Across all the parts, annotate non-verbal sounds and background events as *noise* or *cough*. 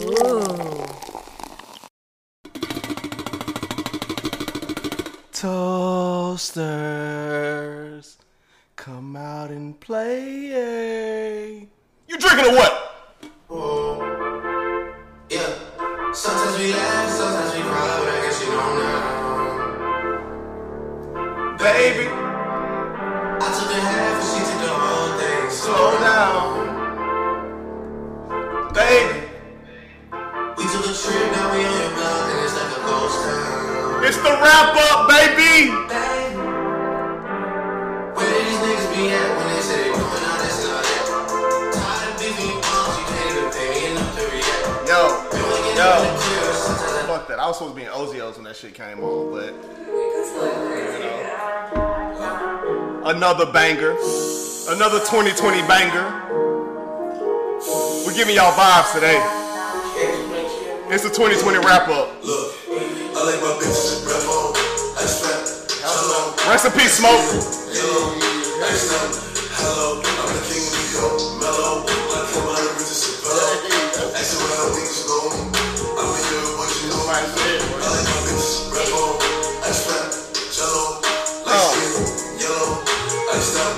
Ooh. Toasters, come out and play. You drinking or what? Yeah. Sometimes we laugh, sometimes we cry, but I guess you don't know. Baby, pay me enough to react. Yo, You wanna get yo. in the chair, sometimes I Fuck that. I was supposed to be in Ozios when that shit came on, but another banger, another 2020 banger. We're giving y'all vibes today. It's the 2020 wrap up. Look, I like my bitches Rest in peace, Smoke. hello, next time, hello. I'm the king of New mellow. Like come out of riches. Asking where I think you go. I'm in your what you know. I like my bitches rap on. I strap, jello, light skin, yellow. I stop,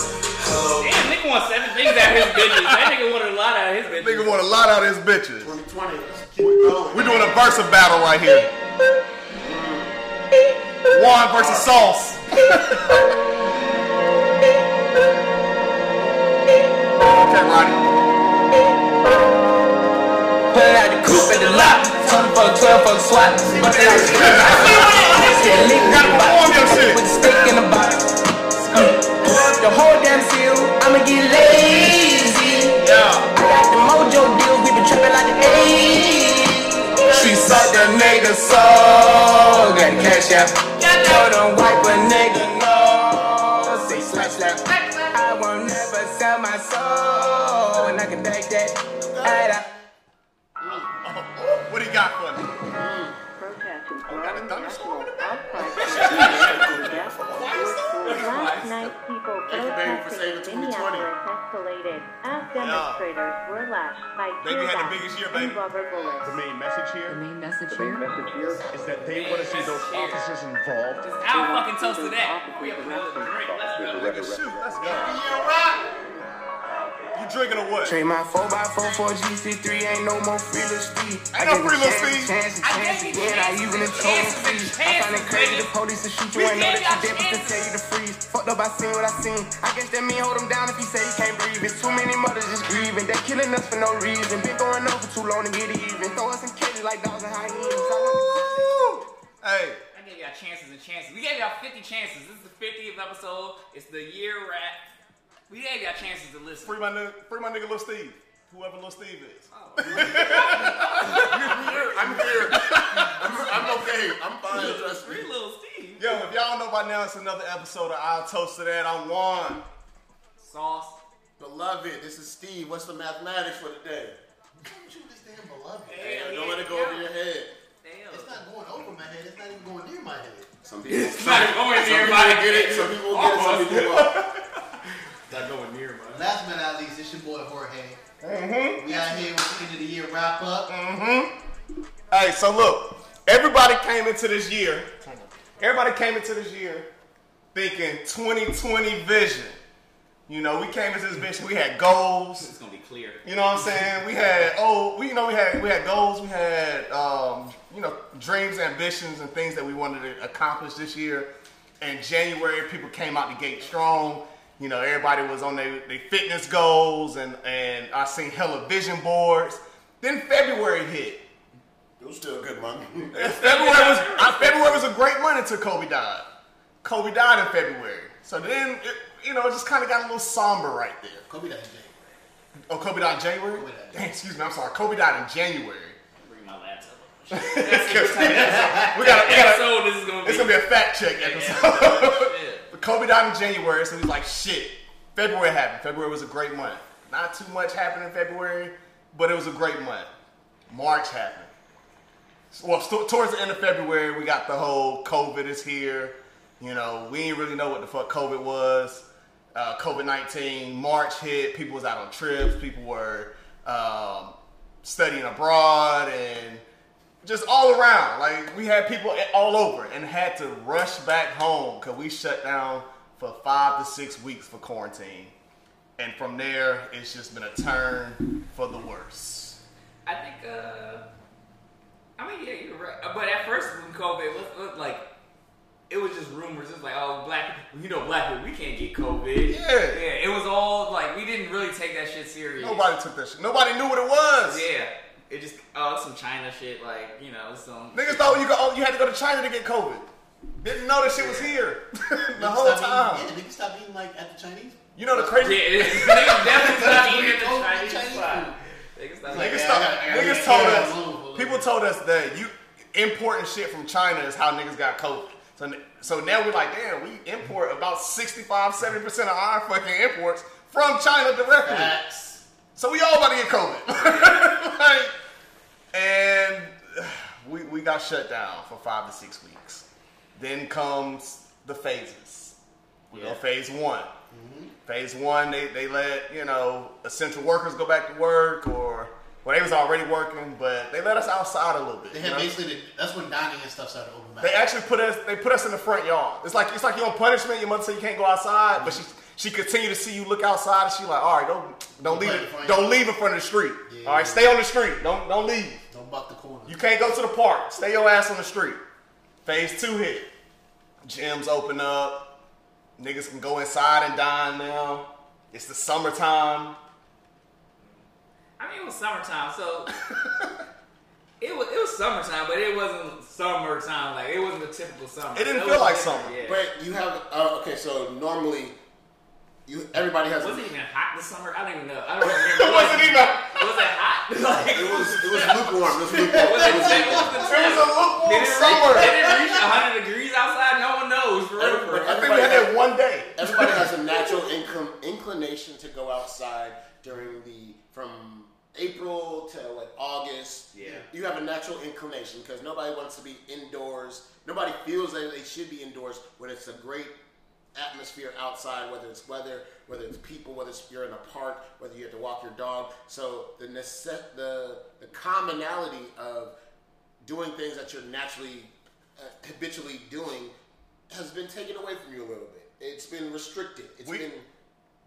hello. Damn, nigga want seven things out of his bitches. That nigga wanted a lot out of his bitches. Nigga want a lot out of his bitches. 2020. Let's keep it going. We're doing a versus battle right here. Juan versus Sauce. Okay, Roddy. Put out the coupe at the lot. 20 for a 12 for the SWAT. But they like Shit, lick Gotta perform your shit. with the stick in the box. Mm. The whole damn seal. I'ma get lazy. Yeah. I got the mojo deals. We been tripping like the 80s. She sucked the nigga soul. Got the cash out. Him wipe a nigga Thank you, baby, for saving in 2020. Minneapolis escalated as demonstrators were lashed by Baby tear had the gas biggest year, and baby. rubber bullets. The main message here. The here main message here. is that they want to see those officers involved. How fucking toast to that? We have another drink. Let's go. Nigga, shoot, let's go. You drinking or what? Trade my 4x4 for GC3, ain't no more free little speed. Ain't no free little speed. Chance and I chance gave you again, I even a told chances and free. I find it chances, crazy nigga. the police will shoot We you, ain't know gave that you y'all dead, but to chances. tell you to freeze. Fucked up, I seen what I seen. I guess that mean hold him down if he say he can't breathe. It's too many mothers just grieving. They're killing us for no reason. Been going on for too long to get even. Throw us in cages like dogs and hyenas. I want Hey, I gave y'all chances and chances. We gave y'all 50 chances. This is the 50th episode. It's the year wrap. We gave y'all chances to listen. free my nigga, free my nigga Lil Steve. Whoever Lil Steve is. Oh. *laughs* I'm here. I'm here. I'm, I'm okay. I'm fine. Trust Free me. little Steve. Yo, if y'all don't know by now, it's another episode of I'll Toast to That. I'm Juan. Sauce. Beloved, this is Steve. What's the mathematics for today? Don't you this damn beloved? Damn, Don't let it go yeah. over your head. Damn. It's not going over my head. It's not even going near my head. Some people, It's not going some near people my get it. Some people get it. Some people won't. Not going near my. Last but not least, it's your boy Jorge. We out here with the end of the year wrap up. Hey, so look, everybody came into this year. Everybody came into this year thinking 2020 vision. You know, we came into this vision. We had goals. It's gonna be clear. You know what I'm saying? We had oh, we you know we had we had goals. We had um, you know dreams, ambitions, and things that we wanted to accomplish this year. In January, people came out the gate strong. You know, everybody was on their, their fitness goals, and and I seen hella vision boards. Then February hit. It was still a good month. *laughs* February was uh, February was a great month until Kobe died. Kobe died in February, so then it, you know it just kind of got a little somber right there. Kobe died in January. Oh, Kobe died in January. Kobe died in Dang, excuse me, I'm sorry. Kobe died in January. Bring my laptop. *laughs* we got we got Episode this is gonna be. it's gonna be a fact check episode. Shit. *laughs* Kobe died in January, so he's like, shit. February happened. February was a great month. Not too much happened in February, but it was a great month. March happened. Well, st- towards the end of February, we got the whole COVID is here. You know, we didn't really know what the fuck COVID was. Uh, COVID 19, March hit, people was out on trips, people were um, studying abroad and just all around. Like we had people all over and had to rush back home because we shut down for five to six weeks for quarantine. And from there, it's just been a turn for the worse. I think, uh, I mean, yeah, you're right. But at first, when COVID was, like, it was just rumors. It was like, oh, black, you know, black people, we can't get COVID. Yeah. yeah. It was all like we didn't really take that shit serious. Nobody took that shit. Nobody knew what it was. Yeah. It just oh, some China shit, like you know, some Niggas thought you, go, oh, you had to go to China to get COVID. Didn't know that shit was here *laughs* the whole time. Eating, yeah, niggas stop eating like at the Chinese. You know the Yeah, crazy it- *laughs* niggas definitely stopped eating the Chinese Chinese Chinese spot. food. Niggas stopped Like, Niggas, yeah, told- I gotta- I niggas told us, on people told us that you importing shit from China is how niggas got COVID. So, so now we're like, damn, we import about 65, 70% of our fucking imports from China directly. Facts. So we all about to get COVID. *laughs* like, and we, we got shut down for five to six weeks. Then comes the phases. We go Yeah. phase one. Mm-hmm. Phase one, they, they let, you know, essential workers go back to work or, well, they was already working, but they let us outside a little bit. They you had know? basically the, that's when dining and stuff started to open back. They actually put us. They put us in the front yard. It's like it's like you're on punishment. Your mother said you can't go outside, but she she continued to see you look outside, and she like, all right, don't don't leave it, don't yard. leave in front of the street. Yeah. All right, stay on the street. Don't don't leave. Don't buck the corner. You can't go to the park. Stay your ass on the street. Phase two hit. Gyms open up. Niggas can go inside and dine now. It's the summertime. I mean, it was summertime, so *laughs* it was it was summertime, but it wasn't summertime. Like it wasn't a typical summer. It didn't So feel like summer. Yeah. But you have uh, okay. So normally, you everybody has. was a, it even hot this summer? I don't even know. I don't *laughs* remember. It wasn't even. Was it hot? like, It was *laughs* it was lukewarm. It was lukewarm. Was it, It was it lukewarm. was It was a lukewarm Did it summer. reach, did it reach 100 degrees outside? No one knows. For real, for real. I think we had that one day. Everybody has a *laughs* natural income inclination to go outside during the from April to like August. Yeah. You have a natural inclination because nobody wants to be indoors. Nobody feels that they should be indoors when it's a great atmosphere outside, whether it's weather, whether it's people, whether it's you're in a park, whether you have to walk your dog. So the necess- the the commonality of doing things that you're naturally uh, habitually doing has been taken away from you a little bit. It's been restricted. It's We- been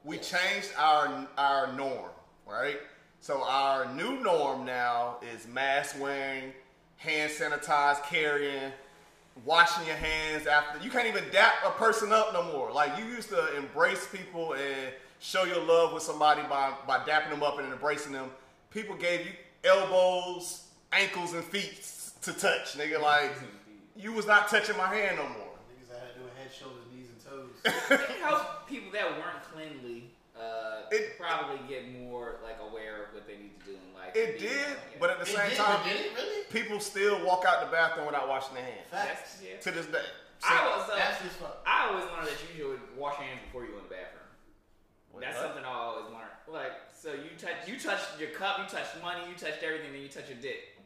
we changed our our norm, right? So our new norm now is mask wearing, hand sanitize carrying, washing your hands after. You can't even dap a person up no more. Like you used to embrace people and show your love with somebody by by dapping them up and embracing them. People gave you elbows, ankles, and feet to touch, nigga. Like you was not touching my hand no more. niggas that had doing head, shoulders, knees, and toes. *laughs* It helped people that weren't cleanly uh, It- probably get more like aware of what they need to do in. It Be, did, yeah. but at the It same did, time, did it really? people still walk out the bathroom without washing their hands. Facts. Yeah. To this day. I was, uh, That's just fuck. I always learned that you should wash your hands before you go in the bathroom. Wait, That's what? something I always learned. Like, so you touch, you touched your cup, you touched money, you touched everything, then you touch your dick.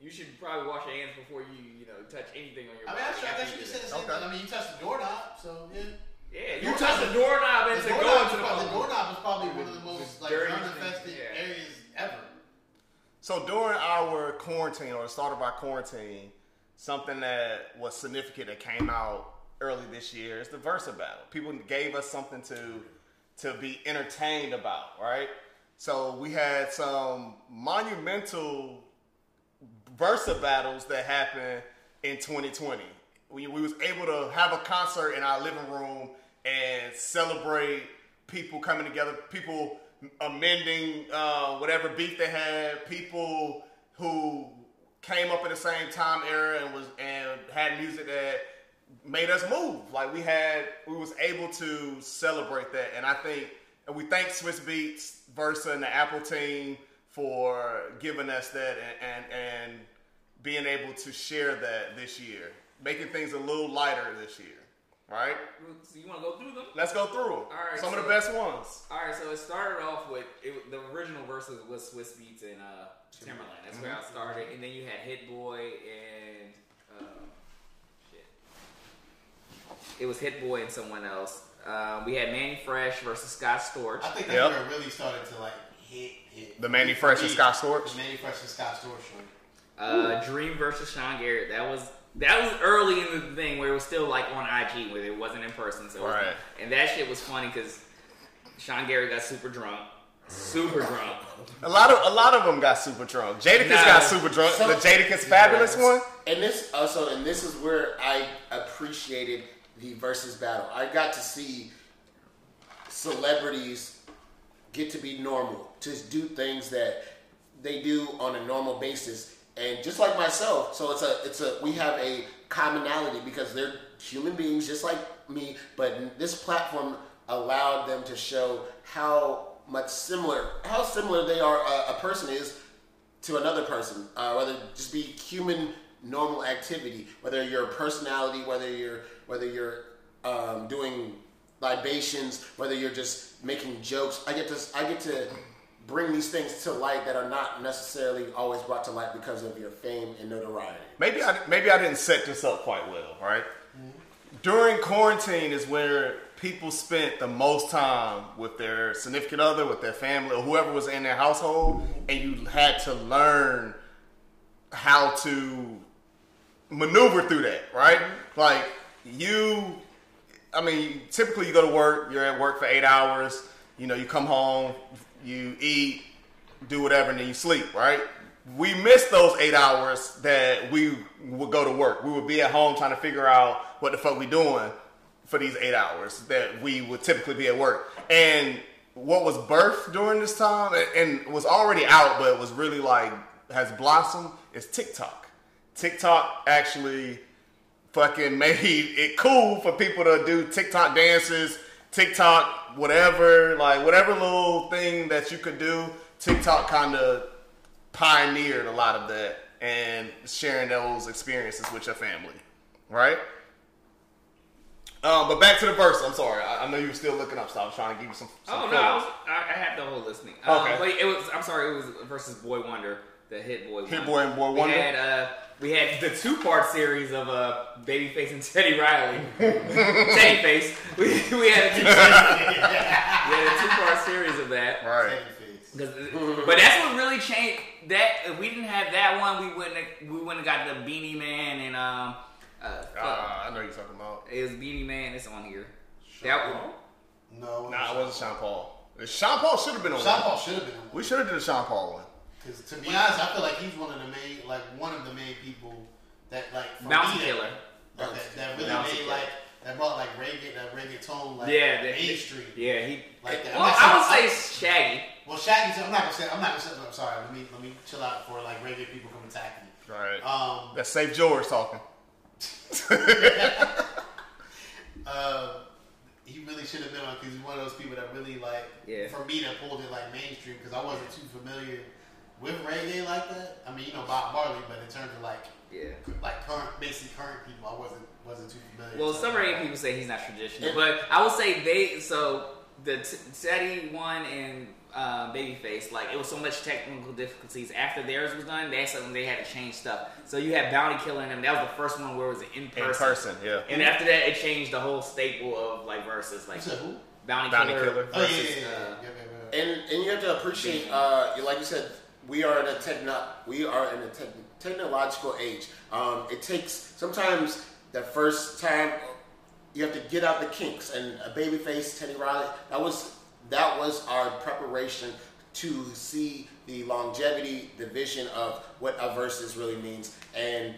You should probably wash your hands before you, you know, touch anything on your I mean, body. I, I guess you do could say the same Okay. thing. I mean, you touched the doorknob, so yeah. Yeah, you Doorknob touch the doorknob and The to go doorknob, into is the probably, the doorknob is probably one of the most like dirty germ-infested yeah. areas ever. So during our quarantine or the start of our quarantine, something that was significant that came out early this year is the Verzuz battle. People gave us something to to be entertained about, right? So we had some monumental Verzuz battles that happened in 2020. We, we was able to have a concert in our living room and celebrate people coming together, people amending uh, whatever beef they had, people who came up in the same time era and was and had music that made us move. Like we had, we was able to celebrate that, and I think, and we thank Swizz Beatz, Verzuz, and the Apple team for giving us that and and, and being able to share that this year, making things a little lighter this year. Right? So you want to go through them? Let's go through them. All right. Some of the best ones. All right, so it started off with it, the original verses was Swizz Beatz and uh, Timbaland. That's where I started, and then you had Hit Boy and um, shit. It was Hit Boy and someone else. Um, we had Mannie Fresh versus Scott Storch. I think that's Yep. where it really started to like hit, hit, The Mannie Fresh and Scott Storch? The Mannie Fresh and Scott Storch joint. Uh, Dream versus Sean Garrett. That was that was early in the thing where it was still like on IG, where it wasn't in person. So it was- and that shit was funny because Sean Garrett got super drunk, super drunk. *laughs* A lot of a lot of them got super drunk. Jadakiss Nah. got super drunk. Some- the Jadakiss Fabolous one. And this uh, also, and this is where I appreciated the versus battle. I got to see celebrities get to be normal, to do things that they do on a normal basis, and just like myself. So it's a, it's a, we have a commonality because they're human beings just like me, but this platform allowed them to show how much similar, how similar they are. A, a person is to another person, uh, whether just be human normal activity, whether your personality, whether you're whether you're um, doing libations, whether you're just making jokes. I get to I get to bring these things to light that are not necessarily always brought to light because of your fame and notoriety. Maybe I maybe I didn't set this up quite well, right? Mm-hmm. During quarantine is where people spent the most time with their significant other, with their family, or whoever was in their household, and you had to learn how to maneuver through that, right? Mm-hmm. Like you, I mean, typically you go to work, you're at work for eight hours, you know, you come home, you eat, do whatever, and then you sleep, right? We missed those eight hours that we would go to work. We would be at home trying to figure out what the fuck we doing for these eight hours that we would typically be at work. And what was birthed during this time and was already out, but was really like has blossomed is TikTok. TikTok actually fucking *laughs* made it cool for people to do TikTok dances, TikTok whatever, like whatever little thing that you could do. TikTok kind of pioneered a lot of that and sharing those experiences with your family, right? Um, but back to the verse. I'm sorry. I, I know you were still looking up, so I was trying to give you some. some Oh no. I, was, I, I had the whole listening. Um, Okay. but it was. I'm sorry, it was versus Boy Wonder, the Hit Boy. Hit Boy and Boy we Had, uh, we had the two part series of uh, Babyface and Teddy Riley. *laughs* Teddy Face. We, we had a two, *laughs* we had a two part series of that. Right. Babyface. 'Cause- but that's what really changed. That if we didn't have that one, we wouldn't have, we wouldn't have got the Beenie Man and um. Uh. Uh, I know you're talking about. it was Beenie Man. It's on here. That one. No, Nah, it wasn't Sean Paul. Sean Paul should have been on. Sean one. Paul should have been on. We should have did a Sean Paul one. Because to be honest, I feel like he's one of the main, like one of the main people that like for Bounty me, Killer. That, that, that really Bouncy made Killer. like that brought like reggae, that reggaeton like Yeah, the- mainstream. Yeah, he. Like that. Well, I'm I would say Shaggy. Well, Shaggy, I'm not gonna say. I'm not gonna say. I'm sorry. Let me let me chill out before like reggae people come attack me. Right. Um, That's Safe George talking. *laughs* uh, he really should have been on because he's one of those people that really like. Yeah. For me, that pulled it like mainstream because I wasn't too familiar with reggae like that. I mean, you know Bob Marley, but in terms of like Yeah. like current, basically current people, I wasn't wasn't too familiar. Well, So- some reggae people say he's not traditional, but I will say they. So the t- Teddy one and uh, Babyface, like it was so much technical difficulties after theirs was done. That's something they had to change stuff. So you had Bounty Killer in them. That was the first one where it was in person. In person, yeah. And after that, it changed the whole staple of like verses, like who? Bounty, Bounty Killer, Killer. Oh yeah, yeah, yeah, yeah. uh, yeah, yeah, yeah. And and you have to appreciate, uh, like you said, we are in a techno, we are in a te- technological age. Um, it takes sometimes the first time you have to get out the kinks. And a babyface Teddy Riley, that was that was our preparation to see the longevity, the vision of what a versus really means. And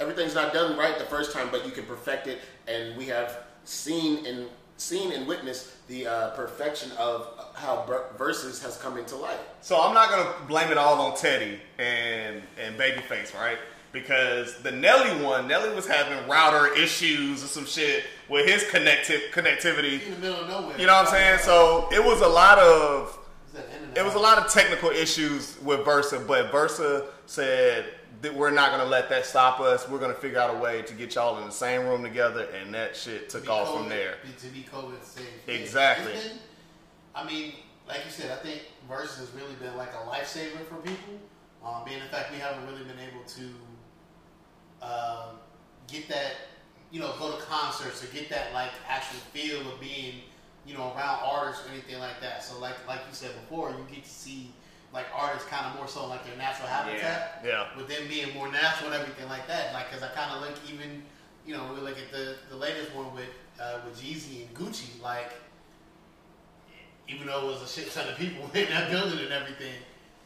everything's not done right the first time, but you can perfect it. And we have seen and seen and witnessed the uh, perfection of how ver- versus has come into life. So I'm not gonna blame it all on Teddy and and Babyface, right? Because the Nelly one, Nelly was having router issues or some shit with his connective connectivity. in the middle of nowhere. You know what I'm saying? So it was a lot of It's at the end of it was a lot of technical issues with Verzuz, but Verzuz said that we're not gonna let that stop us. We're gonna figure out a way to get y'all in the same room together, and that shit took off COVID- from there. To be COVID safe. Exactly. I mean, like you said, I think versus has really been like a lifesaver for people. Um, being the fact we haven't really been able to um, get that, you know, go to concerts or get that like actual feel of being, you know, around artists or anything like that. So like like you said before, you get to see like artists kind of more so like their natural habitat. Yeah. With them being more natural and everything like that, like because I kind of look even, you know, we look at the the latest one with uh, with Jeezy and Gucci, like even though it was a shit ton of people *laughs* in that building and everything,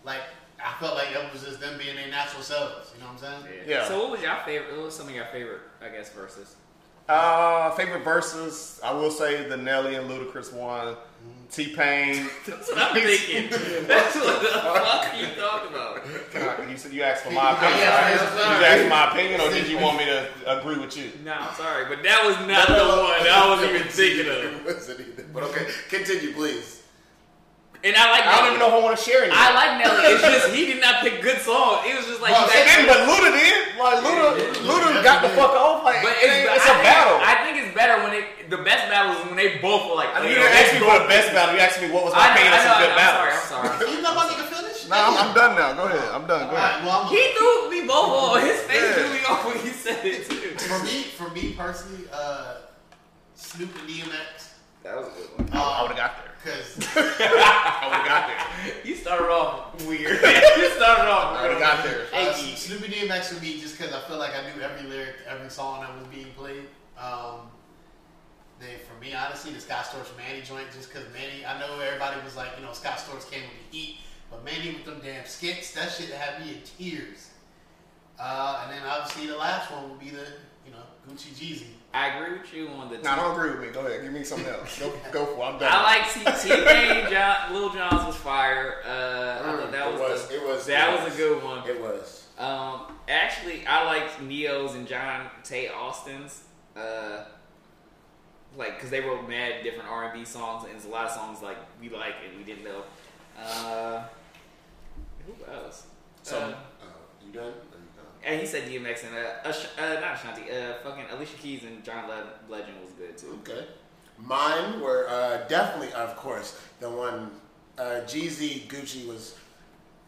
like I felt like that was just them being their natural selves. You know what I'm saying? Yeah. So what was your favorite? What was some of your favorite, I guess, verses? Uh, favorite verses, I will say the Nelly and Ludacris one. T Pain. *laughs* That's what I'm thinking. *laughs* That's what the fuck you talking about. You said you asked for my opinion. Yeah, right? sorry. you ask for my opinion, or did you want me to *laughs* agree with you? No, I'm sorry, but that was not the one I was even thinking of. It wasn't either. But okay, continue, please. And I like. I don't even know if I want to share anything. I like Nelly. It's just he did not pick good songs. It was just like Well, you I didn't, but Luda did. Like Luda, Luda got the fuck off. Like But it it's, ain't- I it's a think- battle. I think it's better when it. The best battle is when they both were like. I mean, you you know, didn't ask me for the best battle. You asked me what was my I know, opinion I of know, some good I'm sorry. battles. I'm sorry. *laughs* You know my nigga finish? No, I'm, I'm done now. Go ahead. I'm done. Go All right, ahead. well, He threw me both off. His face Yeah. threw me off when he said it too. for me, for me personally, uh, Snoop and DMX. That was a good one. I would have got there. Because *laughs* I would got there. You started off weird. *laughs* you started off. I would have got there. uh, Snoop and DMX for me, just because I feel like I knew every lyric, every song that was being played. Um, they, for me, honestly, the Scott Storch Mannie joint, just because Mannie, I know everybody was like, you know, Scott Storch came with the heat, but Mannie with them damn skits, that shit had me in tears. Uh, and then obviously the last one would be the, you know, Gucci Jeezy. I agree with you on the. No, don't agree with me. Go ahead. Give me something else. Go, go for it. I'm done. I like T Pain, John, Lil Jon's was fire. Uh, I thought that it was, was. the- It was. that it was a good one. It was. Um, actually, I liked Ne-Yo's and John Tay Austin's. Uh, like, cause they wrote mad different R and B songs, and it's a lot of songs like we like and we didn't know. Uh, who else? So, Uh, uh, you done? Or you done? and he said DMX and uh, Ash- uh not Ashanti, uh, fucking Alicia Keys and John Le- Legend was good too. Okay. Mine were uh, definitely, of course, the one uh, Jeezy Gucci was.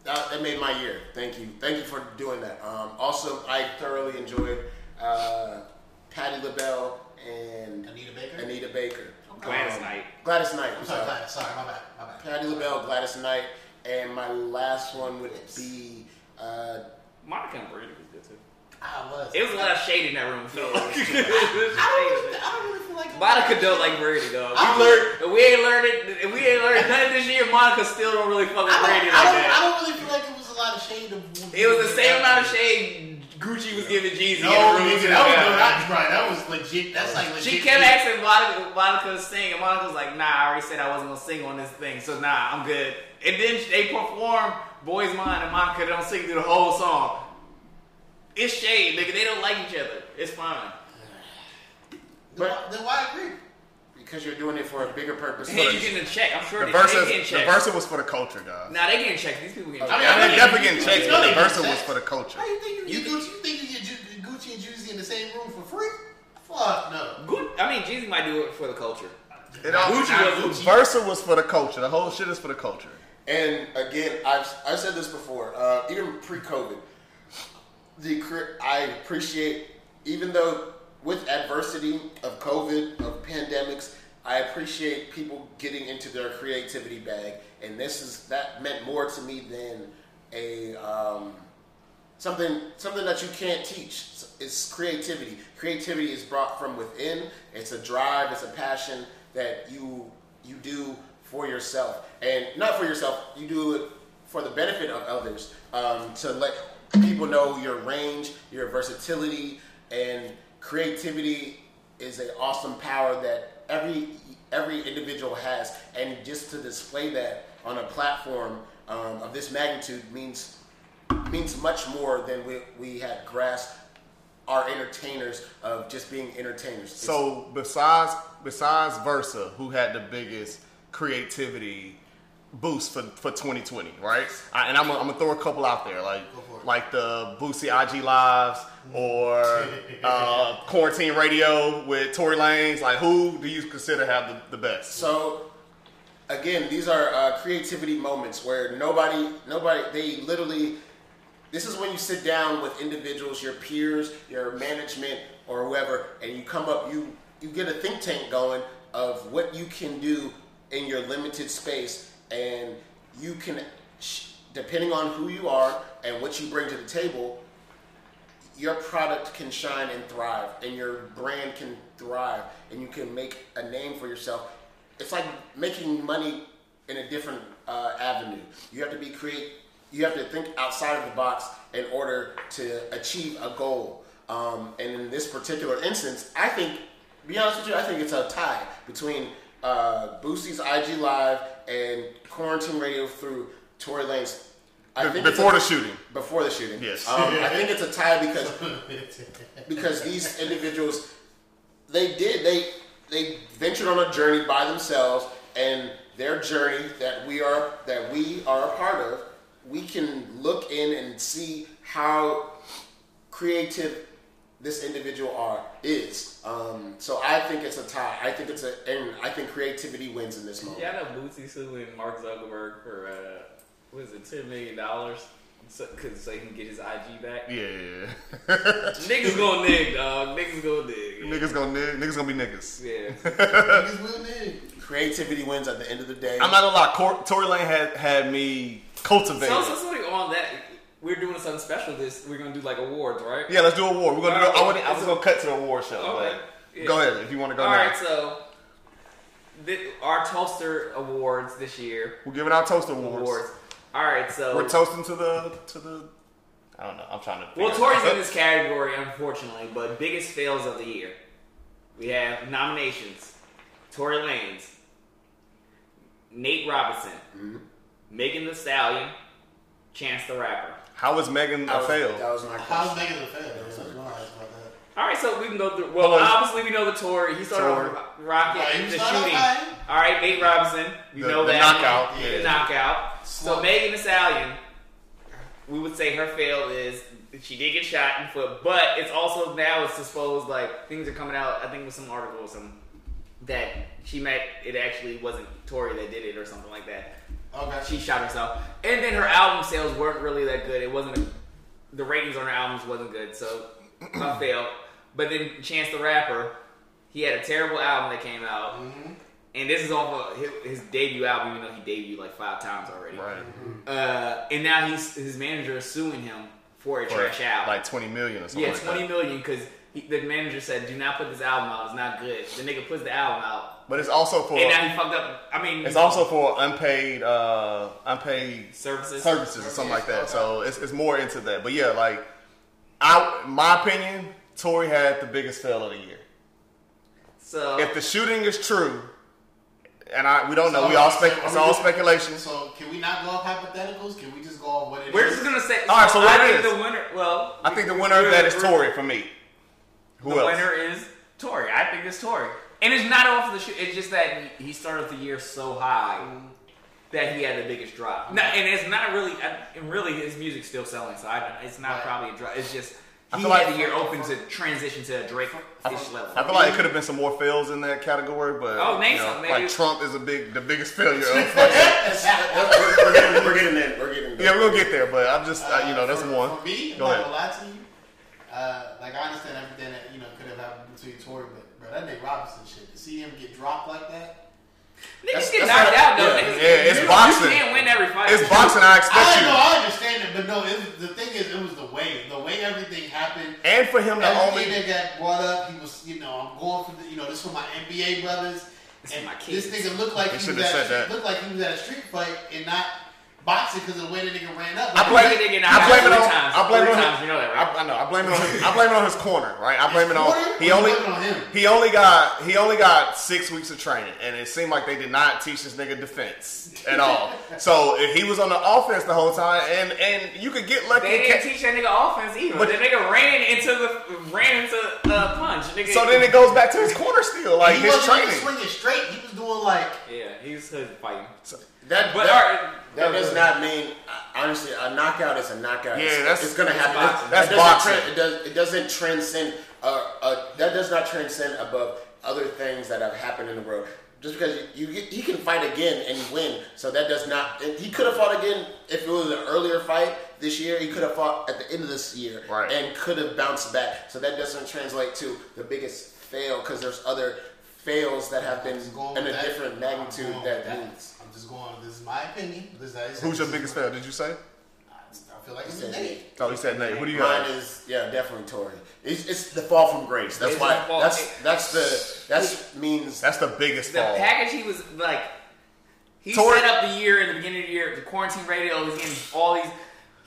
That, that made my year. Thank you. Thank you for doing that. Um, also, I thoroughly enjoyed uh, Patti LaBelle and Anita Baker? Anita Baker. Gladys Um, Knight. Gladys Knight. I'm I'm sorry, sorry. Gladys, sorry, my bad, my bad. Patti LaBelle, Gladys Knight, and my last one would be. Uh, Monica and Brandy was good too. I was. It was a lot of shade in that room. So. *laughs* I don't, really, I don't really feel like it was Monica that don't shit. like Brandy though. I We learned we ain't learned it. We ain't learned nothing this year. Monica still don't really fuck with Brandy like don't, I don't really feel like it was a lot of shade of. It was the same amount of shade Gucci was giving Jeezy. No, in the room, nigga, too. that was no, that, right. That was legit. That's like legit. She kept shit. asking Monica, Monica to sing, and Monica was like, "Nah, I already said I wasn't gonna sing on this thing, so nah, I'm good." And then they perform "Boys Mine," and Monica don't sing through the whole song. It's shade, nigga. They don't like each other. It's fine. Then why- then why agree? because you're doing it for a bigger purpose. And you're getting a check. I'm sure The they, verse, they is, getting the checks. verse was for the culture, guys. Nah, they getting checks. These people getting I checks. mean, I mean, I definitely getting checks, you but the they verse get was for the culture. How you think you, get Gucci? You think you get Gucci and Jeezy in the same room for free? Fuck no. Gu- I mean, Jeezy might do it for the culture. It all, Gucci was- Verzuz was for the culture. The whole shit is for the culture. And again, I've I've said this before, uh, even pre-COVID. The I appreciate, even though with adversity of COVID of pandemics, I appreciate people getting into their creativity bag, and this is that meant more to me than a um, something something that you can't teach. It's creativity. Creativity is brought from within. It's a drive. It's a passion that you you do for yourself, and not for yourself. You do it for the benefit of others. Um, to let people know your range, your versatility, and creativity is an awesome power that every every individual has, and just to display that on a platform um, of this magnitude means means much more than we, we had grasped our entertainers of just being entertainers. So besides besides Verzuz, who had the biggest creativity boost for, for 2020, right? I, and I'm gonna I'm gonna throw a couple out there, like. Like the Boosie IG lives or *laughs* uh, quarantine radio with Tory Lanez. Like, who do you consider have the, the best? So again, these are uh, creativity moments where nobody, nobody, they literally. This is when you sit down with individuals, your peers, your management, or whoever, and you come up. You you get a think tank going of what you can do in your limited space, and you can sh- depending on who you are and what you bring to the table, your product can shine and thrive, and your brand can thrive, and you can make a name for yourself. It's like making money in a different uh, avenue. You have to be create. You have to think outside of the box in order to achieve a goal. Um, and in this particular instance, I think, be honest with you, I think it's a tie between uh, Boosie's IG Live and Quarantine Radio through Tory Lanez. I think before a- the shooting. Before the shooting, Yes. Um, I think it's a tie because *laughs* because these individuals they did they they ventured on a journey by themselves and their journey that we are that we are a part of we can look in and see how creative this individual are is. Um, so i think it's a tie. I think it's a and i think creativity wins in this moment. Yeah, I know Boosie suing Mark Zuckerberg for uh, what is it, ten million dollars, so, cause so he can get his IG back. Yeah. *laughs* Niggas gonna nig, dog. Niggas gonna dig. niggas gonna nig- niggas gonna be niggas. Yeah. Niggas will dig. creativity wins at the end of the day I'm not gonna lie. Cor- Tory Lane had had me cultivated. so, so something on that. We're doing something special. This we're gonna do like awards, right? yeah, let's do a war. We're gonna. Alright, do, I, would, I was so- gonna cut to the award show. Okay. But Yeah. Go ahead if you want to go All now. right, so the, our toaster awards this year. We're giving out toaster awards. Awards. All right, so We're toasting to the to the. I don't know. I'm trying to. Well, Tory's in this category, unfortunately, but biggest fails of the year. We have nominations: Tory Lanez, Nate Robinson, Mm-hmm. Megan Thee Stallion, Chance the Rapper. How was Megan that a fail? that was my How's question Megan the fan? That's was gonna ask about that. All right, so we can go through. Well, Hold obviously we know the Tory. He started Tory. off rocket Right, he the shooting. All right, Nate Robinson. You The- know the that knockout, yeah. The knockout. So. Megan Thee Stallion, we would say her fail is she did get shot in foot, but it's also now it's supposed like things are coming out. I think with some articles some that she met it actually wasn't Tory that did it or something like that. Okay. She shot herself, and then her album sales weren't really that good. It wasn't the ratings on her albums wasn't good, so I failed. But then Chance the Rapper, he had a terrible album that came out, mm-hmm. And this is off of his, his debut album, even though he debuted like five times already. Right. Uh, and now he's his manager is suing him for a For trash album. Like 20 million or something. yeah, like twenty that. million because the manager said, "Do not put this album out. It's not good." The nigga puts the album out, But it's also for. and now he fucked up. I mean, It's also for unpaid, uh, unpaid services. services or something like that. So it's, it's more into that. But yeah, like, I, my opinion, Tory had the biggest fail of the year. So If the shooting is true, and I we don't know, So, we all so spec, are it's all just- speculation. So can we not go off hypotheticals? Can we just go off what it is? we're just gonna say. All right, so what I it think is? the winner. Well, I think the winner of that is we're- Tory for me. Who the else? winner is Tory. I think it's Tory, and it's not off of the shoot. It's just that he, he started the year so high that he had the biggest drop. No, and it's not really. And really, his music's still selling, so I, it's not Right. probably a drop. It's just I feel like- the year open to transition to a Drake ish level. I feel like it could have been some more fails in that category, but Oh, name you know, some, like Trump is a big, the biggest failure. Of *laughs* we're, we're getting, we're getting in we're getting there. yeah, we're gonna get there, but I'm just, uh, you know, that's for, one. For me, I'm Go not ahead. gonna lie to you. Uh, like I understand everything that you know could have happened between Tory, but bro, that Nate Robinson shit. To see him get dropped like that, Niggas That's- get knocked not- out though. yeah. Niggas, Yeah, it's you, boxing. You can't win every fight. It's boxing. I expect I you, know I understand it, but no, it was, the thing is, it was the way, the way everything happened. and for him to Everything only. that got brought up, he was, you know, I'm going for the, you know, this for my NBA brothers. This and for my this kids. nigga looked like They he was at said that. looked like he was at a street fight and not boxing because of the way the nigga ran up. I blame Nigga it. get I blame out it on. times. I blame it on. times, you know that, right? I, I know. I blame it on. His, I blame it on his corner. Right. I blame it on. corner? He only. you blame it on? He only got. He only got six weeks of training, and it seemed like they did not teach this nigga defense at all. *laughs* so if he was on the offense the whole time, and and you could get lucky. They didn't ca- teach that nigga offense either. But- the nigga ran into the ran into uh, punch. Nigga, so then it goes back to his corner still, like he his wasn't even training. swinging straight. He was doing like yeah, he's hood fighting. that, But that, alright, that does not mean uh, honestly a knockout is a knockout Yeah, it's, that's- it's gonna that's happen boxing. It- That's it doesn't boxing. tran- it, does, it doesn't transcend uh, uh, that does not transcend above other things that have happened in the world just because you, you he can fight again and win so that does not he could have fought again if it was an earlier fight this year he could have fought at the end of this year Right. and could have bounced back so that doesn't translate to the biggest fail because there's other fails that have been I'm just going in a that. different magnitude that with that. means. I'm just going. This is my opinion. This is, Who's your biggest is- fan? Did you say? I feel like it's Said Nate. Oh, he said Nate. Who do you Mine got? is yeah, definitely Tory. It's, it's the fall from grace. That's It's why. the fall- That's that's the that's means That's the biggest The fall. package he was like, he Tory- set up the year in the beginning of the year, the quarantine radio, he's getting all these.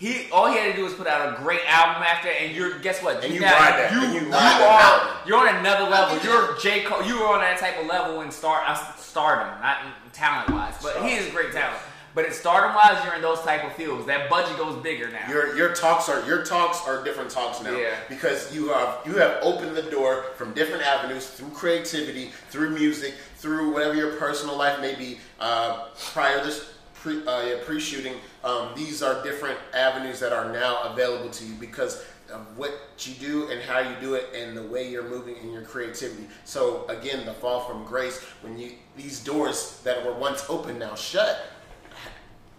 He all he had to do was put out a great album after, and you're guess what? And you, now, that, you, you, you are you're on another level. You're J Cole. You were on that type of level in start uh, stardom, not talent wise, but he is great talent. But in stardom wise, you're in those type of fields. That budget goes bigger now. your your talks are your talks are different talks now Yeah. because you have you have opened the door from different avenues through creativity, through music, through whatever your personal life may be. Uh, prior to this pre uh, yeah, pre shooting, um, these are different avenues that are now available to you because of what you do and how you do it and the way you're moving in your creativity. So again, the fall from grace when you these doors that were once open now shut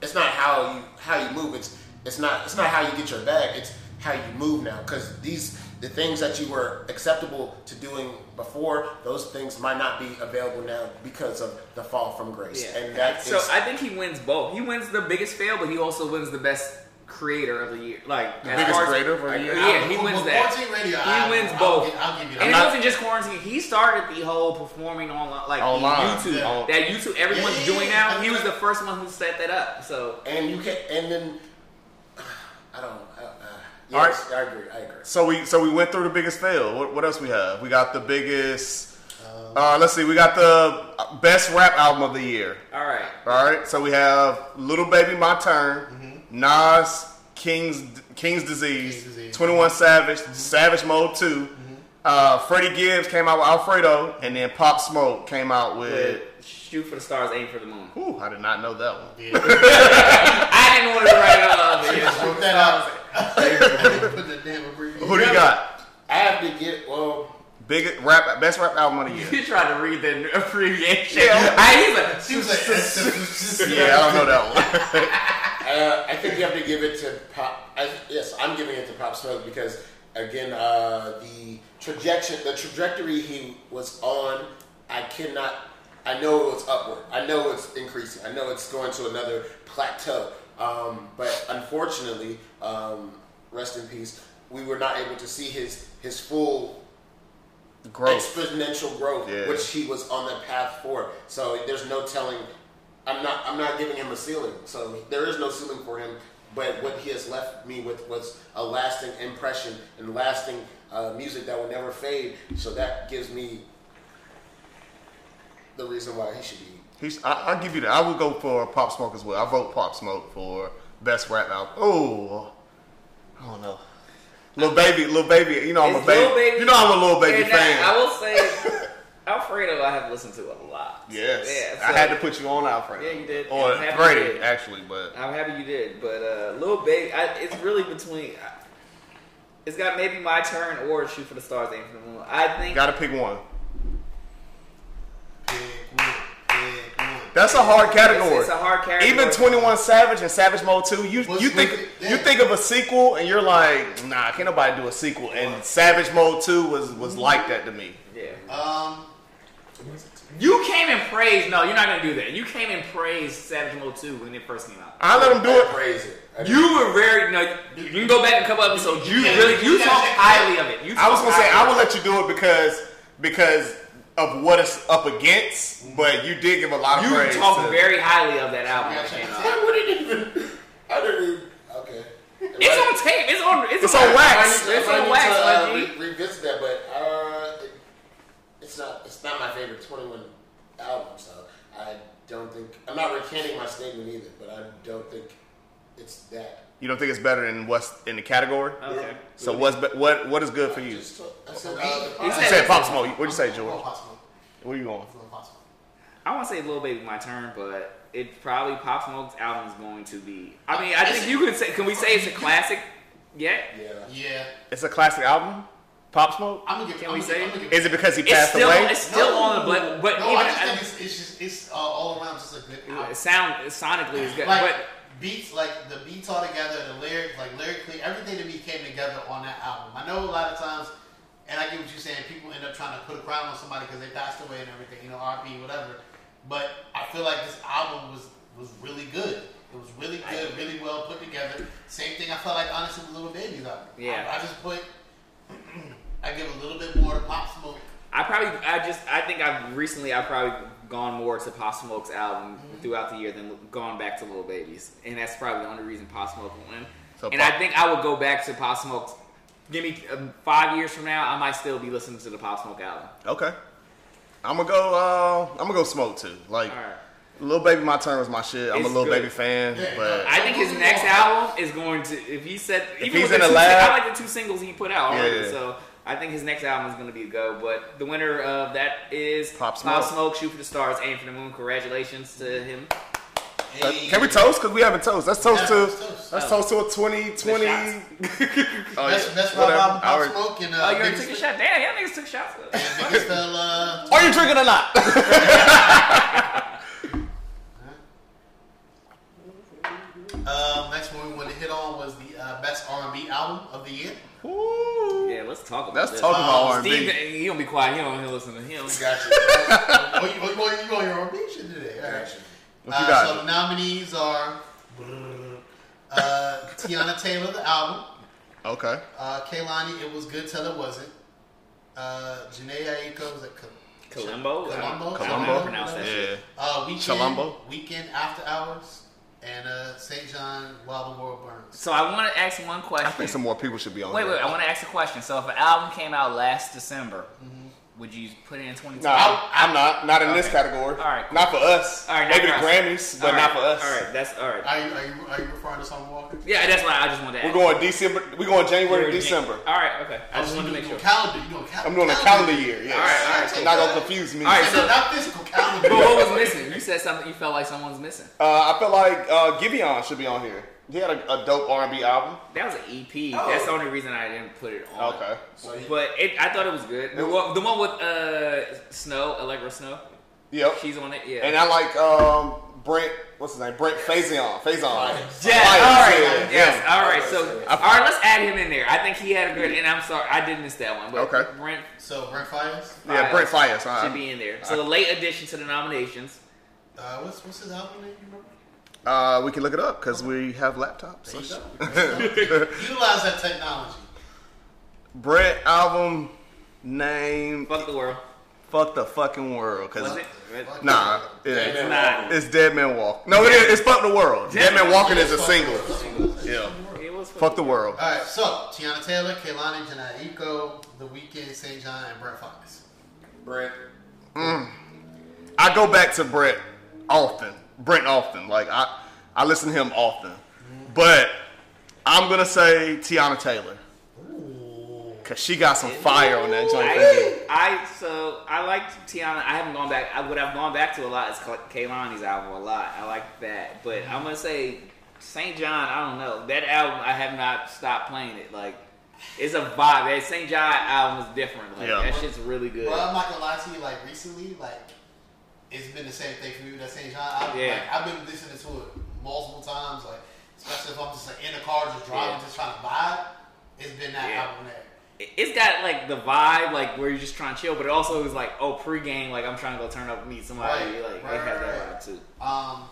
it's not how you how you move. It's it's not it's not how you get your bag. It's how you move now. Because these the things that you were acceptable to doing before, those things might not be available now because of the fall from grace. Yeah. And that is so I think he wins both. He wins the biggest fail, but he also wins the best creator of the year. Like as biggest creator of the year? Yeah, he wins well, that. Radio. He I, wins I'll both. I'll give you that. And it wasn't just quarantine. He started the whole performing online, like Online, YouTube. yeah. That YouTube, everyone's Yeah, yeah, doing yeah. now. He was the first one who set that up. So and you can and then *sighs* I don't. Uh, uh, All right. I agree. I agree. So we so we went through the biggest fail. What, what else we have? We got the biggest. Uh, let's see. We got the best rap album of the year. all right, All right. So we have Little Baby, My Turn, Nas, King's King's Disease, Disease. Twenty One Savage, Savage Mode 2 Uh, Freddie Gibbs came out with Alfredo, and then Pop Smoke came out with. Shoot for the stars, aim for the moon. Ooh, I did not know that one. I didn't want to write it on. but yeah, Wrote that out. Put the damn abbreviation. Who do you got? I have to get well. Big rap, best rap album of the year. You tried to read the abbreviation. I, he's like, She was like, Yeah, I don't know that one. Uh, I think you have to give it to Pop. I, yes, I'm giving it to Pop Smoke because again, uh, the trajectory, the trajectory he was on, I cannot. I know it's upward. I know it's increasing. I know it's going to another plateau. Um, but unfortunately, um, rest in peace. We were not able to see his his full Growth. exponential growth, Yeah. which he was on the path for. So there's no telling. I'm not. I'm not giving him a ceiling. So there is no ceiling for him. But what he has left me with was a lasting impression and lasting uh, music that will never fade. So that gives me the reason why he should be. He's, I, I'll give you that. I would go for Pop Smoke as well. I vote Pop Smoke for best rap album. Oh, I don't know. Little baby, little baby. You know I'm a It's baby. Lil Baby. You know I'm a little baby fan. I, I will say, *laughs* Alfredo, I have listened to a lot. yes, Yeah, I had to put you on Alfredo. Yeah, you did. Or I'm Brady, did. actually, but I'm happy you did, but uh, Lil Baby, I, it's really between. I, it's got maybe my turn or shoot for the stars, aim for the moon. I think gotta pick one. Big one, big one. That's a hard category. it's a hard category. Even Twenty One Savage and Savage Mode Two, you What's- you think you think of a sequel and you're like, nah, can't nobody do a sequel. And Savage Mode Two was was like that to me. Yeah. Um, You came and praised. No, you're not gonna do that. You came and praised Savage Mode 2 when it first came out. I let him do I it. praise it. I You were very. No, you can go back a couple episodes. You Yeah, really. You you talk highly of it. You I was gonna say I highly would let you do it because because of what it's up against, but you did give a lot of You praise. talked to- very highly of that album Yeah, when it came out. I wouldn't even. I didn't even. Okay. It's on tape. It's on. It's, It's on wax. I need to- It's I on need wax, to, uh, re- revisit that, but uh, it, it's not. It's not my favorite Twenty One album, so I don't think I'm not recanting my statement either. But I don't think it's that. You don't think it's better than what's in the category? Okay. So what's be- what what is good for you? Just, I said, uh, You said- said Pop Smoke. What'd you say, I'm George? going Pop Smoke. Where you going? I'm going Pop Smoke. I want to say Lil Baby my turn, but it probably Pop Smoke's album is going to be. I mean, I think you can say. Can we say it's a classic? Yet yeah. Yeah, It's a classic album. Pop Smoke. I'm gonna give. Can I'm we gonna say? give- I'm gonna give- Is it because he it's passed still away? it's still on the but but no, even I just I- think it's, it's just it's uh, all around just a good album. it sound sonically is good, like but beats, like the beats all together, the lyrics, like lyrically, everything to me came together on that album. I know a lot of times and I get what you're saying. People end up trying to put a crown on somebody because they passed away and everything, you know, RP, whatever. But I feel like this album was was really good. It was really good, really well put together. Same thing I felt like honestly with Little Baby's album. Yeah. I, I just put. *clears throat* I give a little bit more to Pop Smoke. I probably, I just, I think I've recently, I've probably gone more to Pop Smoke's album throughout the year than gone back to Lil Baby's, and that's probably the only reason Pop Smoke will win. So and Pop- I think I would go back to Pop Smoke's. Give me um, five years from now, I might still be listening to the Pop Smoke album. Okay. I'm gonna go. Uh, I'm gonna go smoke too. Like, Lil Baby, my turn was my shit. I'm It's a little good. baby fan, Yeah, but I think his next album is going to, if he said, even he's in the lab- I like the two singles he put out already, Yeah. so I think his next album is going to be a go. But the winner of that is Pop Pop Smoke. Smoke, Shoot for the Stars, Aim for the Moon. Congratulations to him. Uh, can we toast? Cause we haven't toast. Let's toast Yeah, to. let's toast. Let's toast to a 2020. shots. *laughs* Oh, best yeah, best rap whatever. album, I Pop already- Smoke, and uh, Oh, you already took a shot? Damn, y'all niggas took shots. biggest fella. Are you drinking or not? Um, *laughs* next one we wanted to hit on was the uh, best R&B album of the year. Ooh. Yeah, let's talk about Let's this. talk about R&B. Steve, he don't be quiet. He don't want to listen to him. Got you. oh, *laughs* you, oh, you, you on your R&B shit today? All right. What you Uh, got? so the nominees are uh, Teyana Taylor, the album. Okay. Uh, Kehlani, It Was Good Till It Wasn't. Uh, Jhené Aiko, was it Col- Columbo? Columbo? I don't know how to Columbo? pronounce that shit. Yeah. Uh, Weeknd, Columbo? Weeknd After Hours. And uh, St. John, While the World Burns. So I want to ask one question. I think some more people should be on Wait, here. wait. I want to ask a question. So if an album came out last December, would you put it in 2020? No, I'm not. Not in this category. All right, cool. Not for us. All right, Maybe the not for us. Grammys, but All right, not for us. All right, that's all right. Are you, are you, are you referring to Summer Walker? Yeah, that's why I just wanted to ask. We're going December. We're going January to December. All right, okay. I just Oh, wanted to make sure. Calendar. You doing cal- I'm doing a calendar year. Yes. All right, all right, cool. Not gonna confuse me. All right, so- not physical calendar. But what was missing? You said something. You felt like someone's missing. Uh, I felt like uh, Giveon should be on here. He had a, a dope R&B album. That was an EP. Oh. That's the only reason I didn't put it on. Okay. But it, I thought it was good. The one, the one with uh, Snow, Allegra Snow. Yep. She's on it. Yeah. And I like um, Brent. What's his name? Brent Faiyaz. Faiyaz. Yeah, Fire, all right. yeah, Yes, yeah. all right. So, all right, let's add him in there. I think he had a good. And I'm sorry, I did miss that one. But Okay. Brent So Brent Faiyaz. Yeah, Brent Faiyaz. all right. should be in there. So the late addition to the nominations. Uh, what's what's his album name? You remember? Uh, we can look it up because we have laptops. There you go. *laughs* Utilize that technology. Brett album name. Fuck the world. Fuck the fucking world. Cause Was it? nah, it It's not. It's Dead Man Walk. No, it is. It's Fuck the World. Dead Man Walking is a single. Yeah. Fuck the world. All right, so Teyana Taylor, Kehlani, Jhené Aiko, The Weeknd, St. John, and Brent Faiyaz. Brent. I go back to Brett often. Brent often. Like I, I listen to him often. But I'm gonna say Teyana Taylor. Cause she got some fire on that joint. I, I so I like Teyana. I haven't gone back. I, what I've gone back to a lot is Kehlani's album a lot. I like that, but I'm gonna say St. John. I don't know that album. I have not stopped playing it. Like it's a vibe. That St. John album is different. Like Yeah. that shit's really good. But I'm not gonna lie to you, like recently, like it's been the same thing for me with that same John album. Yeah. Like I've been listening to it multiple times, like especially if I'm just like in the car just driving, Yeah. just trying to vibe. It's been that Yeah. album there. It- It's got like the vibe, like where you're just trying to chill, but it also is like, oh, pregame, like I'm trying to go turn up and meet somebody. Right, Like right, it has that vibe too. Um,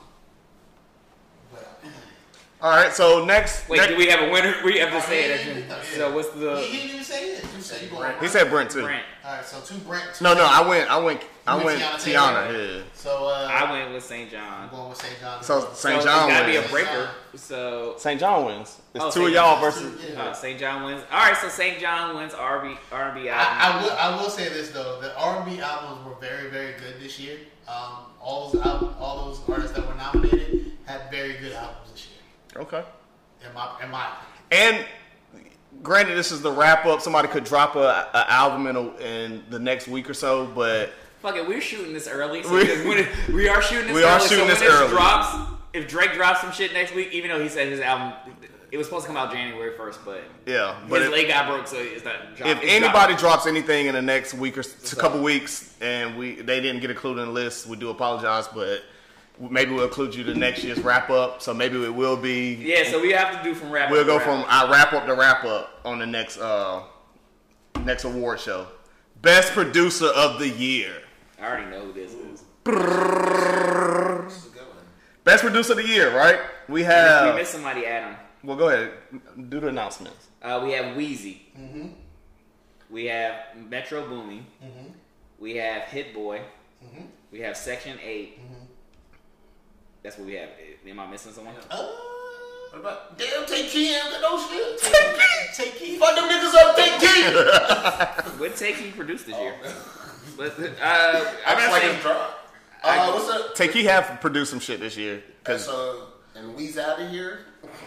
All right, so next. Wait, next- do we have a winner? We have to say it. Yeah, actually. yeah, yeah. So what's he, the he didn't even say it. You said you going. he said Brent too. Brent? All right, so two Brent. Two No, no, I went. I went. I You went went Teyana. Teyana Yeah. So uh, I went with St. John. I'm John. going with St. John. So So St. it's John gotta be a breaker. So St. John wins. It's Oh, two of y'all versus. Yeah. uh, St. John wins. All right, so St. John wins R&B R&B album. I, I will. I will say this though: the R&B albums were very, very good this year. Um, all those album, all those artists that were nominated had very good albums this year. Okay. In my, in my opinion. And granted, this is the wrap up. Somebody could drop a, a album in, a, in the next week or so, but Fuck it, we're shooting this early. So We- because when it, we are shooting this *laughs* We early. are shooting so this when early. drops, if Drake drops some shit next week, even though he said his album, it was supposed to come out January 1st, but yeah. But his if, leg got broke, so it's not dropped. if It's anybody dropped. drops anything in the next week or s- couple weeks, and we they didn't get included in the list, we do apologize. But maybe we'll include you to next year's wrap up. So maybe it will be. Yeah, so we have to do from rap. We'll go from our wrap up to wrap up on the next uh next next award show. Best producer of the year. I already know who this is. This is a good one. Best producer of the year, right? We have. we missed somebody, Adam. Well, go ahead. Do the announcements. Uh, we have Wheezy. We have Metro Boomin. We have Hit Boy. We have Section 8. That's what we have. Am I missing someone? Uh, what about damn Tay Keith and no shit? Tay Keith, Tay Keith. Fuck them niggas up, Tay Keith. *laughs* What Tay Keith produced this year? But uh, I I'm just not like saying. drop. Uh, what's up? Tay Keith have produced some shit this year. Cause So and Wheezy out of here.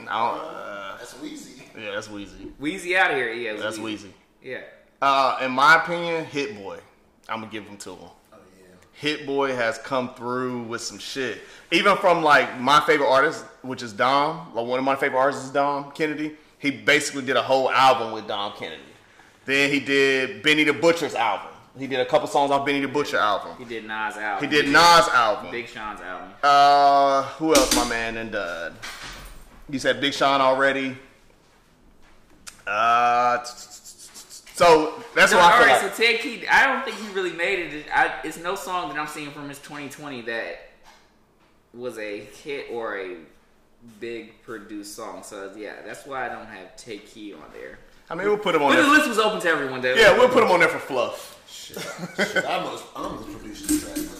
I don't, uh, That's Wheezy. yeah, that's Wheezy. Wheezy out of here. Yeah, That's Wheezy. Yeah. Uh, in my opinion, Hit Boy. I'm gonna give him to him. Hit Boy has come through with some shit. Even from like my favorite artist, which is Dom. Like one of my favorite artists is Dom Kennedy. He basically did a whole album with Dom Kennedy. Then he did Benny the Butcher's album. He did a couple songs off Benny the Butcher album. He did Nas album. He did Nas album. Big Sean's album. Uh, who else, my man? And uh, you said Big Sean already. Uh, so that's No, why I all feel right, like. so Tay Keith, I don't think he really made it. I, it's no song that I'm seeing from his 2020 that was a hit or a big produced song. So yeah, that's why I don't have Tay Keith on there. I mean, we'll put him on But the list was open to everyone. Though. Yeah, we'll put him on there for fluff. Shit. Shit. I almost, I almost produced this track.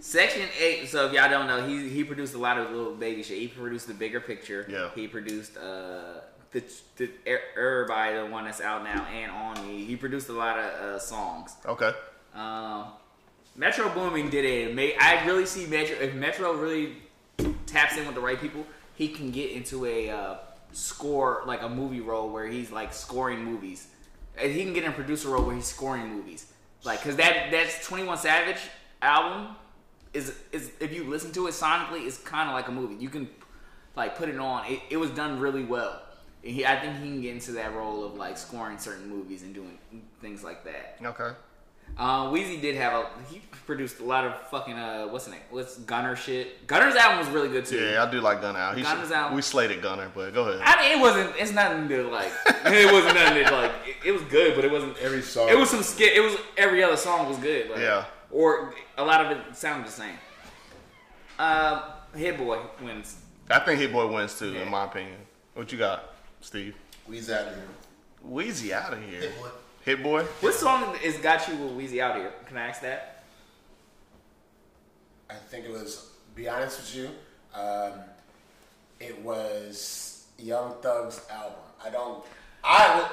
Section eight. So if y'all don't know, he he produced a lot of Lil Baby shit. He produced the bigger picture. Yeah. He produced uh the the Er- everybody the one that's out now and on me. He produced a lot of uh, songs. Okay. Um, Metro Boomin did it. I really see Metro. If Metro really taps in with the right people, he can get into a uh, score like a movie role where he's like scoring movies. And he can get in a producer role where he's scoring movies. Like, cause that that's Twenty One Savage album is is if you listen to it sonically, it's kind of like a movie. You can like put it on. It, it was done really well. And he, I think he can get into that role of like scoring certain movies and doing things like that. Okay. Uh, Wheezy did have a. He produced a lot of fucking uh, what's the name? What's Gunna shit? Gunna's album was really good too. Yeah, I do like Gunna out. He Gunna's should- out. We slated Gunna, but go ahead. I mean, it wasn't. It's nothing to like. *laughs* It wasn't nothing to like. It, it was good, but it wasn't. Every song. It was some skit. It was every other song was good. Like, Yeah. Or a lot of it sounded the same. Uh, Hit Boy wins. I think Hit Boy wins too, Yeah. in my opinion. What you got, Steve? Wheezy out of here. Wheezy out of here. Hit Boy. Hit Boy. What song is got you with Wheezy out here? Can I ask that? I think it was. Be honest with you, um, it was Young Thug's album. I don't. I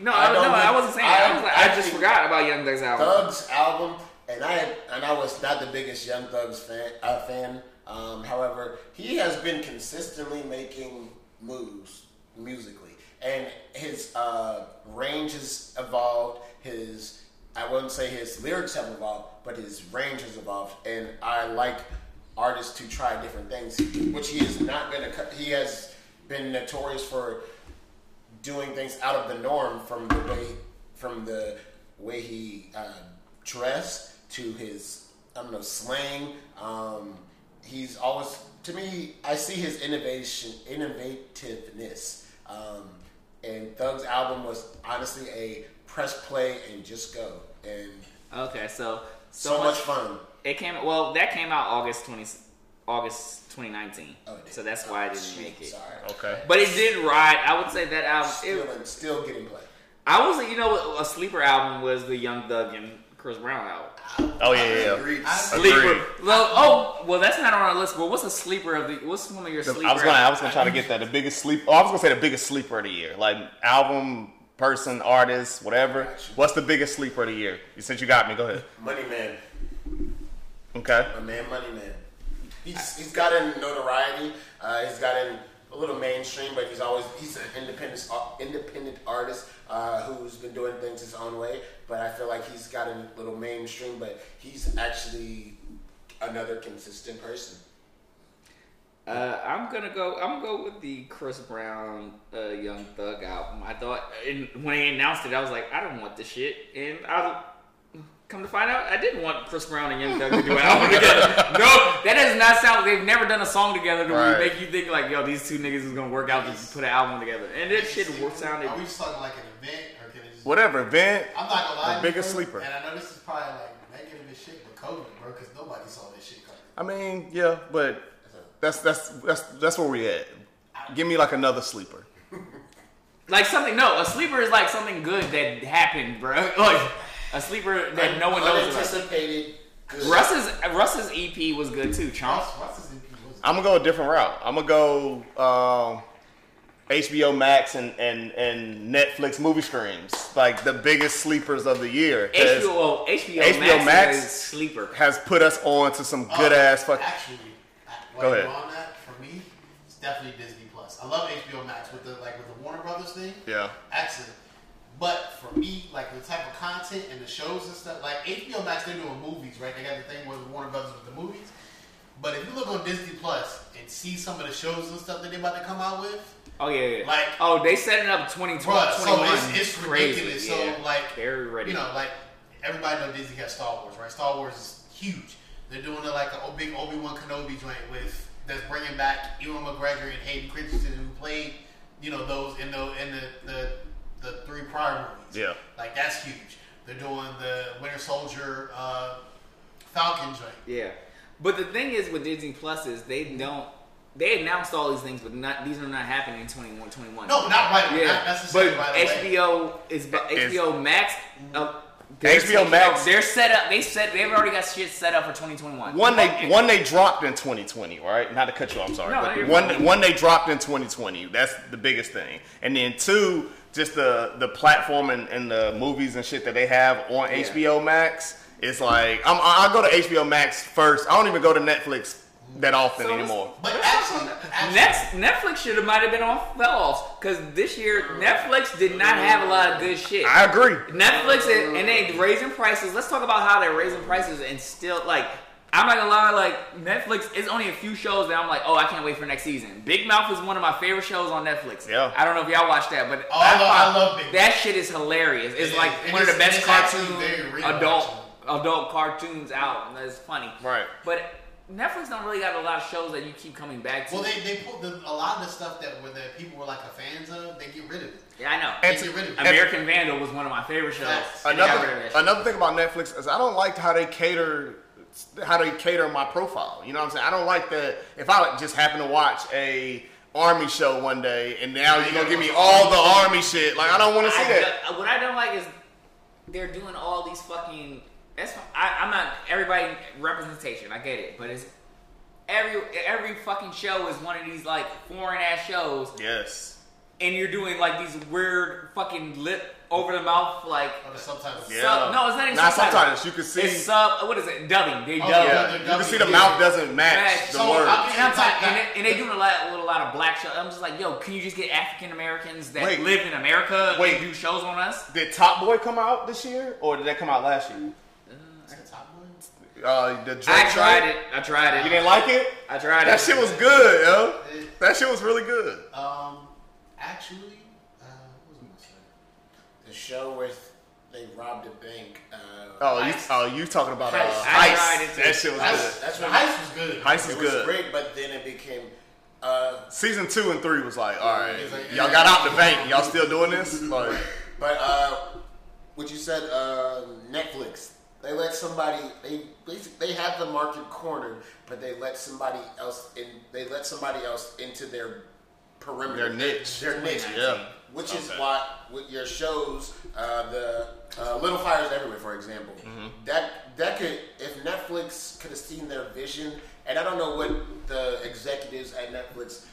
no, I I, no, don't I wasn't saying. I- I, was like, I just forgot about Young Thug's album. Thug's album, and I and I was not the biggest Young Thug's fan. Uh, fan. Um, however, he has been consistently making moves musically, and his uh, range has evolved. His I wouldn't say his lyrics have evolved, but his range has evolved, and I like artists to try different things, which he has not been. to. He has been notorious for doing things out of the norm from the way from the way he uh, dressed to his I don't know slang. Um, he's always to me. I see his innovation, innovativeness. Um, and Thug's album was honestly a press play and just go and Okay, so so, much fun. It came well. That came out August twenty, August twenty nineteen. Oh, so that's why I didn't Shoot, make it. Sorry, Okay. But it did ride. I would say that album. still It, still getting played. I was, you know, a sleeper album was the Young Thug and Chris Brown album. Oh yeah, yeah. yeah. Agreed. Agreed. Well, oh, well, that's not on our list. But what's a sleeper of the? What's one of your sleeper? I was gonna, I was gonna try to get that. The biggest sleep. Oh, I was gonna say the biggest sleeper of the year, like album, person, artist, whatever. What's the biggest sleeper of the year? Since you got me, go ahead. Money Man. Okay. My man, Money Man. He's he's gotten notoriety. Uh, he's gotten a little mainstream, but he's always he's an independent independent artist uh, who's been doing things his own way. But I feel like he's got a little mainstream, but he's actually another consistent person. Uh, I'm gonna go. I'm gonna go with the Chris Brown uh, Young Thug album. I thought and when they announced it, I was like, I don't want this shit. And I come to find out, I didn't want Chris Brown and Young Thug to do an album *laughs* together. No, that does not sound. They've never done a song together to Right. make you think like, yo, these two niggas is gonna work out to put an album together. And that shit wo- sounded. Are we just talking like an event, or can it is Whatever, event? I'm not gonna lie. The to you, biggest bro, sleeper. And I know this is probably like negative as shit, but COVID, bro, because nobody saw this shit coming. I mean, yeah, but that's that's that's that's where we at. Give me like another sleeper. Like something, no, a sleeper is like something good that happened, bro. *laughs* Like a sleeper that no one knows about. Good. Russ's Russ's EP was good too, Chomp. I'm gonna go a different route. I'm gonna go um, HBO Max and, and and Netflix movie streams, like the biggest sleepers of the year. HBO HBO, HBO Max, Max is a sleeper. has put us on to some good Uh, ass fuck. Actually, Go ahead. on that, for me, it's definitely Disney Plus. I love HBO Max with the like with the Warner Brothers thing. Yeah. Excellent. But for me, like the type of content and the shows and stuff, like HBO Max, they're doing movies, right? They got the thing with Warner Brothers with the movies. But if you look on Disney Plus and see some of the shows and stuff that they're about to come out with, Oh yeah, yeah. Like- oh, they setting up 2020, Bruh, so 21. it's, it's crazy. ridiculous. yeah. So like, they're ready. You know, like everybody know Disney has Star Wars, right? Star Wars is huge. They're doing it like a big Obi Wan Kenobi joint with that's bringing back Ewan McGregor and Hayden Christensen who played, you know, those in the in the the, the three prior movies. Yeah. like that's huge. They're doing the Winter Soldier uh, Falcon joint. Yeah, but the thing is with Disney Plus is they don't. They announced all these things, but not these are not happening in 21, 21. No, not right. Yeah, Not necessarily. but by the way. HBO is bu- Is- HBO Max. Uh, they're HBO taking Max- over- They're set up. They set. They've already got shit set up for 2021. One they one they dropped in 2020, right? Not to cut you off, I'm sorry. No, but one fine. one they dropped in 2020. That's the biggest thing. And then two, just the the platform and, and the movies and shit that they have on HBO Max. It's like I'm I go to HBO Max first. I don't even go to Netflix that often So anymore. But actually, actually Next, Netflix should have might have been on fell off because this year Netflix did not have a lot of good shit. I agree. Netflix and, and they raising prices. Let's talk about how they're raising prices and still like. I'm not gonna lie, like Netflix is only a few shows that I'm like, oh, I can't wait for next season. Big Mouth is one of my favorite shows on Netflix. Yeah. I don't know if y'all watch that, but Oh, I love- I love Big that shit is hilarious. It's It like is. It one of is- the best it's actually cartoon very real, adult actually. adult cartoons out, and it's funny. Right. But Netflix don't really got a lot of shows that you keep coming back to. Well, they, they put the, a lot of the stuff that were that people were like a fans of. They get rid of it. yeah, I know. And They to- get rid of it. American Vandal was one of my favorite shows. Facts. and they got rid of Another another thing about Netflix is I don't like how they cater how they cater my profile. You know what I'm saying? I don't like that if I just happen to watch a army show one day and now you're gonna give me all the army shit. Like I don't want to see I that. don't- what I don't like is they're doing all these fucking. That's I, I'm not everybody representation. I get it, but it's every every fucking show is one of these like foreign ass shows, Yes. and you're doing like these weird fucking lip over the mouth like. Or the subtitles. Yeah. Sub, no, it's not even Not subtitles. subtitles. You can see- It's sub. What is it? Dubbing. They Oh, dub. yeah. Yeah. You can see the dubbing, mouth doesn't match Match. the So, words. I'll And, I'm talking, and, they, and they do a lot with a lot of black shows. I'm just like, yo, can you just get African Americans that Wait. live in America Wait. and do shows on us? Did Top Boy come out this year or did that come out last year? Is that Top Boy? Uh, the Drake I tried joint? it. I tried it. You didn't like it? I tried That it. That shit was good, yo. That shit was really good. Um, actually, uh, what was I gonna say? The show with they robbed a bank. Uh, Oh, you, oh, you talking about uh, Heist. I Heist? tried it too. That shit was That's, good. That's the when- heist was good. Heist it is was good. great, but then it became. Uh, Season two and three was like, all right, like, y'all yeah. got out the bank. Y'all still doing this? *laughs* Like, but uh, what you said, uh, Netflix. They let somebody. They basically they have the market cornered, but they let somebody else in. They let somebody else into their perimeter. Their niche. Their niche. Yeah. Which is Okay. why with your shows, uh, the uh, Little Fires Everywhere, for example, Mm-hmm. that that could if Netflix could have seen their vision, and I don't know what the executives at Netflix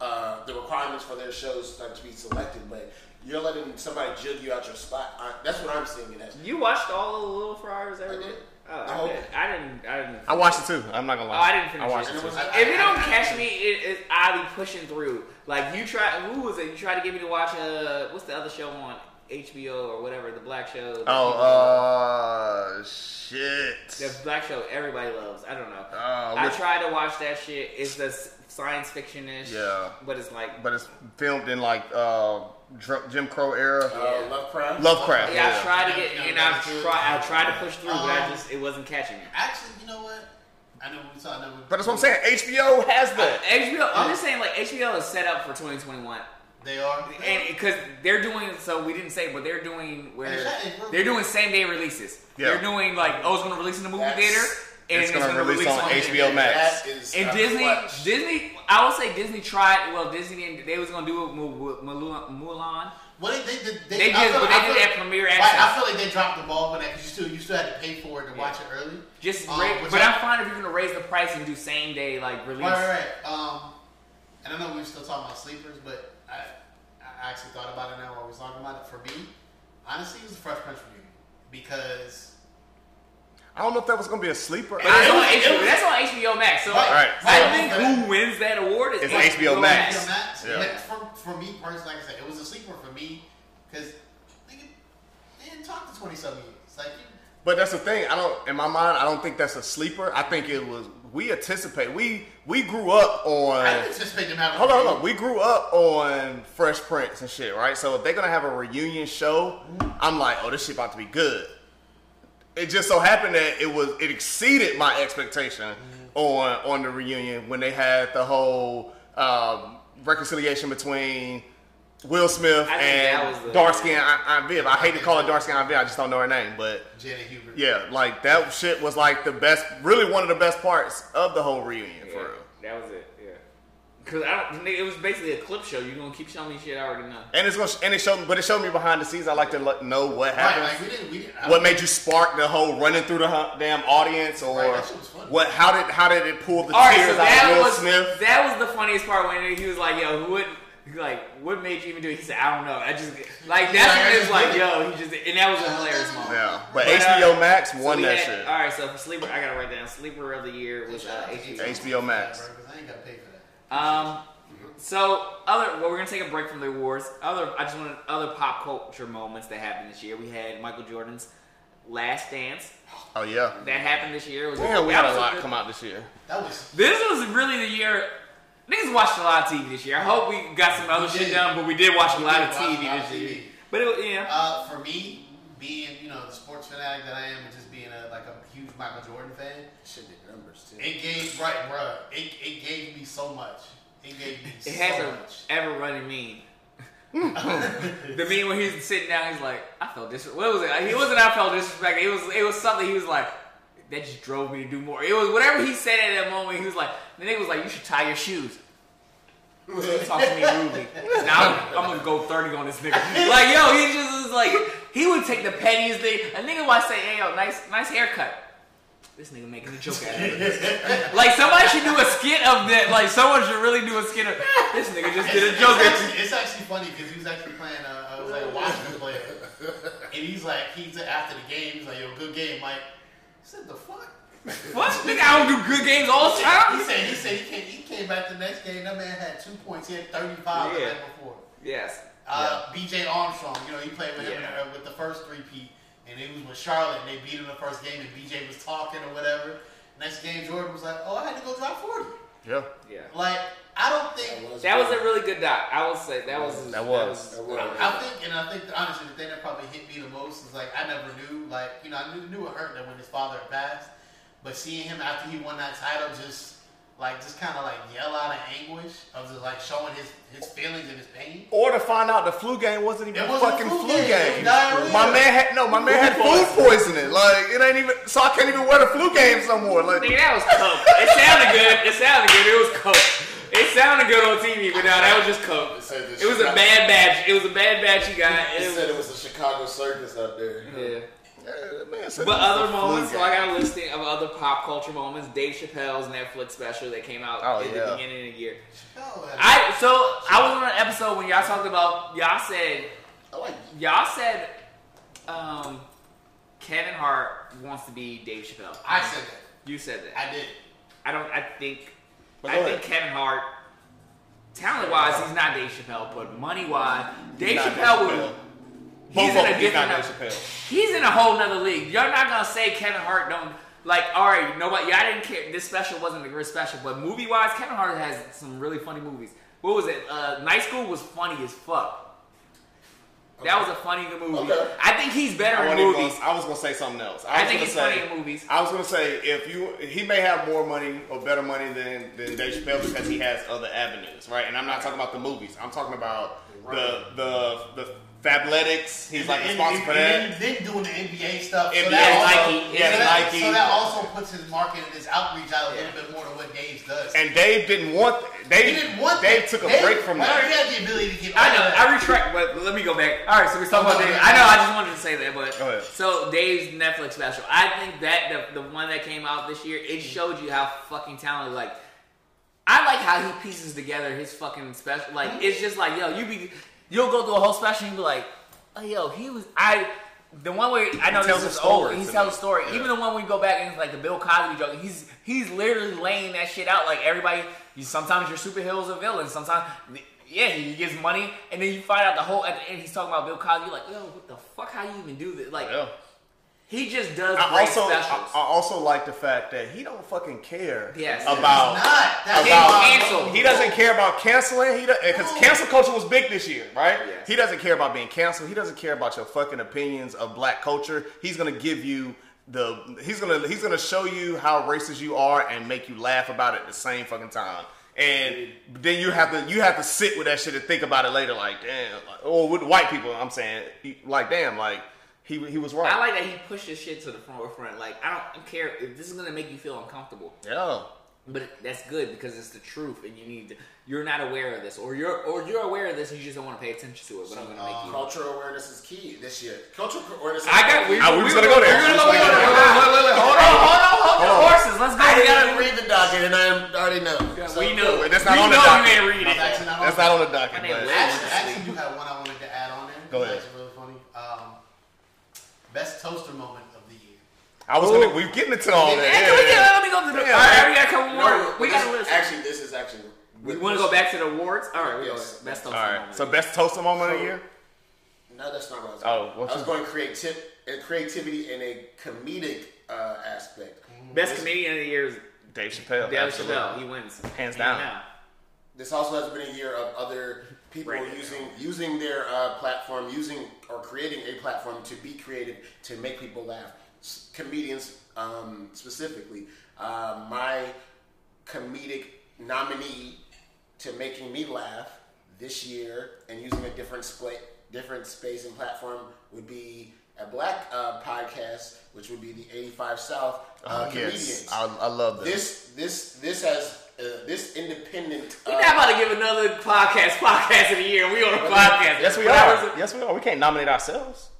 uh, the requirements for their shows start to be selected, but you're letting somebody jug you out your spot. I, that's what I'm seeing it as. You watched all of the Little Fires everywhere? Oh, The I. I didn't. I didn't. I watched it too. I'm not gonna lie. Oh. I didn't finish I watched it. it too. If you don't catch me, it, I'll be pushing through. Like you try. Who was it? You tried to get me to watch. Uh, what's the other show on HBO or whatever? The black show. that Oh, uh, shit. the black show everybody loves. I don't know. Uh, I tried to watch that shit. It's the science fiction ish. Yeah. But it's like. But it's filmed in like uh, Jim Crow era. Uh, Lovecraft. Lovecraft. Yeah, I tried to get, yeah, and I that's tried. I tried to push through, but I Um, just it wasn't catching me. Actually, you know what? I know what we talking. But that's what I'm saying. HBO has that. HBO. I'm just saying, like HBO is set up for 2021. They are. and because they're doing so we didn't say, but they're doing where they're doing same day releases. Yeah. They're doing like oh, it's gonna release in the movie That's- theater, and It's it's, gonna gonna, release on the HBO Max. That is And a Disney. Disney, I will say Disney tried. Well, Disney didn't. They was gonna do it with Mulan. Mulan. Well, they, they, they, They I did, feel- but they did that premiere Right, access. I feel like they dropped the ball for that because you still you still had to pay for it to watch it early. Just, Um, but I- I'm fine if you're gonna raise the price and do same day like release. Right, right, right. Um, and I know we were still talking about sleepers, but I, I actually thought about it now while we was talking about it. For me, honestly, it was a Fresh Prince reunion because I don't know if that was gonna be a sleeper. But it's on HBO. That's on HBO Max. So Right, right. I think who wins that award is It's HBO, HBO Max. HBO Max. Yeah. Like, for, for me personally, like I said, it was a sleeper for me because they didn't talk to twenty seven years. Like, But that's the thing. I don't. In my mind, I don't think that's a sleeper. I think it was. We anticipate. We we grew up on. I anticipate them having. Hold on, hold on. We grew up on Fresh Prince and shit, right? So if they're gonna have a reunion show, mm-hmm. I'm like, oh, this shit about to be good. It just so happened that it was it exceeded my expectation on on the reunion when they had the whole um, reconciliation between Will Smith I think that was and the- dark skin Aunt Viv. I hate to call it dark skin Aunt Viv. I just don't know her name, but Janet Hubert. yeah, like that shit was like the best, really one of the best parts of the whole reunion for Yeah, real. that was it. Yeah. Because I don't. It was basically a clip show. You're gonna keep showing me shit I already know. And it's gonna and it showed me, but it showed me behind the scenes. I like to let- know what Right, happened. like we didn't. We didn't. What made you spark the whole running through the damn audience, or Right, that shit was funny. what? How did how did it pull the All right, tears so out of that Will was Smith? that was the funniest part when he was like, "Yo, who would?" Like, what made you even do it? He said, "I don't know." I just like that's Yeah, when I it's like, it. "Yo," he just and that was a hilarious moment. Yeah, but, But, uh, HBO Max won we that had- shit. All right, so for sleeper, I gotta write down sleeper of the year was uh, HBO. HBO Max. Bro, 'cause I ain't gotta pay for that. Um, so other well, we're gonna take a break from the awards. Other, I just wanted other pop culture moments that happened this year. We had Michael Jordan's Last Dance Oh yeah, that happened this year. It was damn, we had a lot good- come out this year. That was. This was really the year. Niggas watched a lot of TV this year. I hope we got some other We shit did. done, but we did watch a We lot did of watch a TV lot of this year. TV. But it was, yeah, Uh, for me, being you know the sports fanatic that I am, and just being a like a huge Michael Jordan fan, Shit did numbers too. it gave right, bro. It, it gave me so much. It gave me it so has a much. ever running meme. the meme when he's sitting down, he's like, "I felt dis. What was it? He wasn't. I felt disrespected. It was. It was something. He was like, that just drove me to do more. It was whatever he said at that moment. He was like, the nigga was like, you should tie your shoes. He talked to me rudely. Now I'm, I'm gonna go 30 on this nigga. *laughs* Like, yo, he just was like, he would take the pettiest thing. A nigga might say, hey, yo, nice, nice haircut. This nigga making a joke out of it. like, somebody should do a skit of that. Like, someone should really do a skit of this nigga just did a It's, joke it's, actually, it's actually funny because he was actually playing. Uh, I was like a Washington player, and he's like, he's after the game. He's like, "Yo, good game, Mike." I said, "The fuck." What? Nigga, I don't do good games all the He time. said he said he came, he came back the next game. That man had two points. He had 35 the night before. Yes. Uh, B.J. Armstrong, you know, he played with him Yeah. uh, with the first three P, and it was with Charlotte, and they beat him the first game, and B.J. was talking or whatever. Next game, Jordan was like, "Oh, I had to go drop 40." Yeah. Yeah. Like, I don't think. That was a really good doc. I will say that was That was. That was. I think, and I think honestly, the thing that probably hit me the most is like I never knew, like you know, I knew, knew it hurt that when his father passed, but seeing him after he won that title, just like just kind of like yell out of anguish of just like showing his his feelings and his pain. Or to find out the flu game wasn't even a wasn't fucking flu flu game. game. It was diarrhea. My man had no, my man had food poisoning. Like it ain't even. So I can't even wear the flu games no more. Like Nigga, that was coke. It sounded good. It sounded good. It was coke. It sounded good on TV, but now that was just coke. It said It was a bad batch. It was a bad batch you got. It It said it was, a Chicago circus up there. yeah. Yeah, man said But other moments, so. I got a listing of other pop culture moments. Dave Chappelle's Netflix special that came out Oh, at the beginning of the year. I so I was on an episode when y'all talked about y'all said like. y'all said um, Kevin Hart wants to be Dave Chappelle. I said that. You said that. I did. I don't. I think. But I go think ahead. Kevin Hart, talent wise, he's not Dave Chappelle, but money wise, Dave Not Chappelle Dave would. He's in a them, he's different. He's in a whole nother league. You're not gonna say Kevin Hart don't like. All right, nobody. Y'all didn't care. This special wasn't a great special, but movie wise, Kevin Hart has some really funny movies. What was it? Uh, Night School was funny as fuck. That was a funny movie. Okay. I think he's better I, in movies. gonna, I was gonna say something else. I, I think he's say, funny in movies. I was gonna say if you he may have more money or better money than than Dave Chappelle because he has other avenues, right? And I'm not talking about the movies. I'm talking about the the the Fabletics. He's like and, responsible for and, that. and then doing the NBA stuff. So NBA, that also, Nike. Yeah, so that, Nike. So that also puts his market and his outreach out a little bit more than what Dave's does. And Dave didn't want. Dave he didn't want Dave that. took a Dave- break from that. He that. had the ability to get. I know. all that. I retract, but let me go back. All right, so we're talking about Okay. Dave. I know. I just wanted to say that, but Go ahead. so Dave's Netflix special. I think that the the one that came out this year, it showed you how fucking talented. Like, I like how he pieces together his fucking special. Like, mm-hmm. it's just like, yo, you be, you'll go through a whole special and you be like, oh, yo, he was I. The one where I know tells this is story old, he tells a story. Yeah. Even the one we go back and it's like the Bill Cosby joke. He's he's literally laying that shit out. Like everybody, you sometimes your superheroes a villain. Sometimes, yeah, he gives money, and then you find out the whole at the end he's talking about Bill Cosby. You're like, yo, what the fuck? How you even do this? Like, Yeah. He just does I great also I, specials. I also like the fact that he don't fucking care Yes. about not. That's about why- cancel. He doesn't care about canceling. He because cancel culture was big this year, right? Yes. He doesn't care about being canceled. He doesn't care about your fucking opinions of black culture. He's gonna give you the. He's gonna he's gonna show you how racist you are and make you laugh about it at the same fucking time. And then you have to you have to sit with that shit and think about it later, like damn, like, or with white people. I'm saying, like damn, like he he was right. I like that he pushes shit to the forefront. Like, I don't care if this is gonna make you feel uncomfortable. yeah. But that's good because it's the truth, and you need to. You're not aware of this, or you're or you're aware of this, and you just don't want to pay attention to it. But I'm gonna make you. Cultural awareness is key this year. Cultural awearness. Is I got. We, Ah, we was gonna go there. We're gonna go. Wait, wait, wait, wait, Hold on, hold on, hold on. Horses. Let's go. I We didn't gotta. read the docket, and I already know. So, we know. Wait, that's not we on the know docket. you ain't read it. actually not on That's not on the docket. My name but- Will. Actually, actually, you had one I wanted to add on there. Go ahead. That's really funny. Um, best toaster moment of the year. I was gonna. We're getting into all that. Yeah, can Yeah, yeah. let me go to the. Yeah. all right, we got a couple No, more. we this- got a list. Actually, this is actually. we want to go back to the awards. All right, we Yes. go. Best toaster right. moment. So best toaster moment of the year. No, that's not what I was. Oh, going. what I was going creative, uh, creativity in a comedic uh, aspect. best comedian of the year is Dave Chappelle. Dave absolutely. Chappelle. He wins Hands down. This also has been a year of other people Right. using using their uh, platform, using or creating a platform to be creative to make people laugh. S- comedians um, specifically, uh, my comedic nominee to making me laugh this year and using a different split, different space and platform would be a black uh, podcast, which would be the 85 South uh, Oh, comedians. yes. I, I love this. This this this has uh, this independent. We're uh, not about to give another podcast podcast of the year. We on a podcast. Yes, we Whatever. are. Yes, we are. We can't nominate ourselves.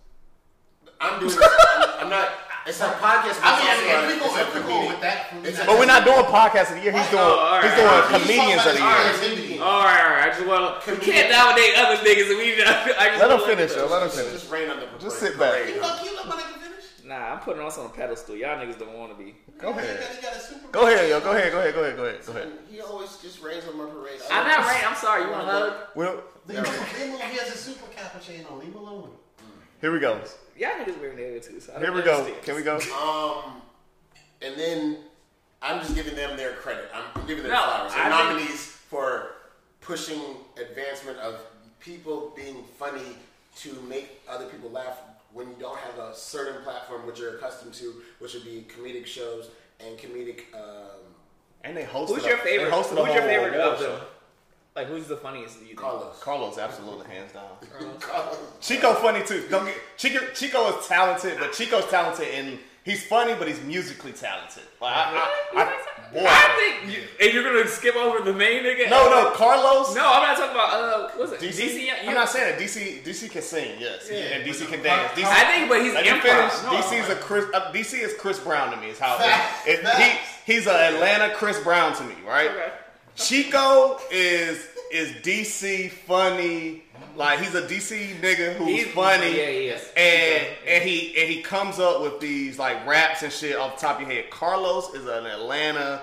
I'm doing. *laughs* This, I'm, I'm not. It's a podcast. I mean, it's if, also we a- go, if we go with that, It's But we're not doing podcast of the year. He's doing. Oh, all right, he's doing all right. comedians of the year. All right, all right. I just want to. We can't nominate other niggas. And we. I just Let him finish, at yo. Let him Just- finish. Just rain on the. Just sit back. You know, you let my nigga finish. Nah, I'm putting us on a pedestal. Y'all niggas don't want to be. Go ahead. got- he got a super- Go ahead, yo. Go ahead. Go ahead. Go ahead. Go ahead. Go ahead. He always just rains on my parade. I'm not right. I'm sorry. You want a hug? Well, Leave him, leave he has a super cappuccino. Leave him alone. here we go. Y'all niggas wearing there too. So I Here we go. understand. Can we go? Um, and then I'm just giving them their credit. I'm giving them No, flowers. They're I think- nominees for pushing advancement of people being funny to make other people laugh when you don't have a certain platform which you're accustomed to, which would be comedic shows and comedic. Um, And they hosted. Who's a- your favorite? They Who's your favorite of them? show. Like, who's the funniest? You think? Karlous. Karlous, absolutely, hands down. Karlous. Chico funny too. Don't get Chico. Chico is talented, but Chico's talented and he's funny, but he's musically talented. Like, I, I, I, boy. I think, you, and you're gonna skip over the main nigga. no, no, Karlous. no. I'm not talking about. Uh, what's it? DC. DC. I'm not saying that DC. DC can sing, yes, and DC can dance. DC, I think, but he's Let me improv. finish. No, DC's a Chris. Uh, DC is Chris Brown to me. Is how it, it, he he's an Atlanta Chris Brown to me, right? Okay. Chico is is DC funny. Like he's a DC nigga who's He's- funny. yeah, he is. And and he and he comes up with these like raps and shit off the top of your head. Karlous is an Atlanta,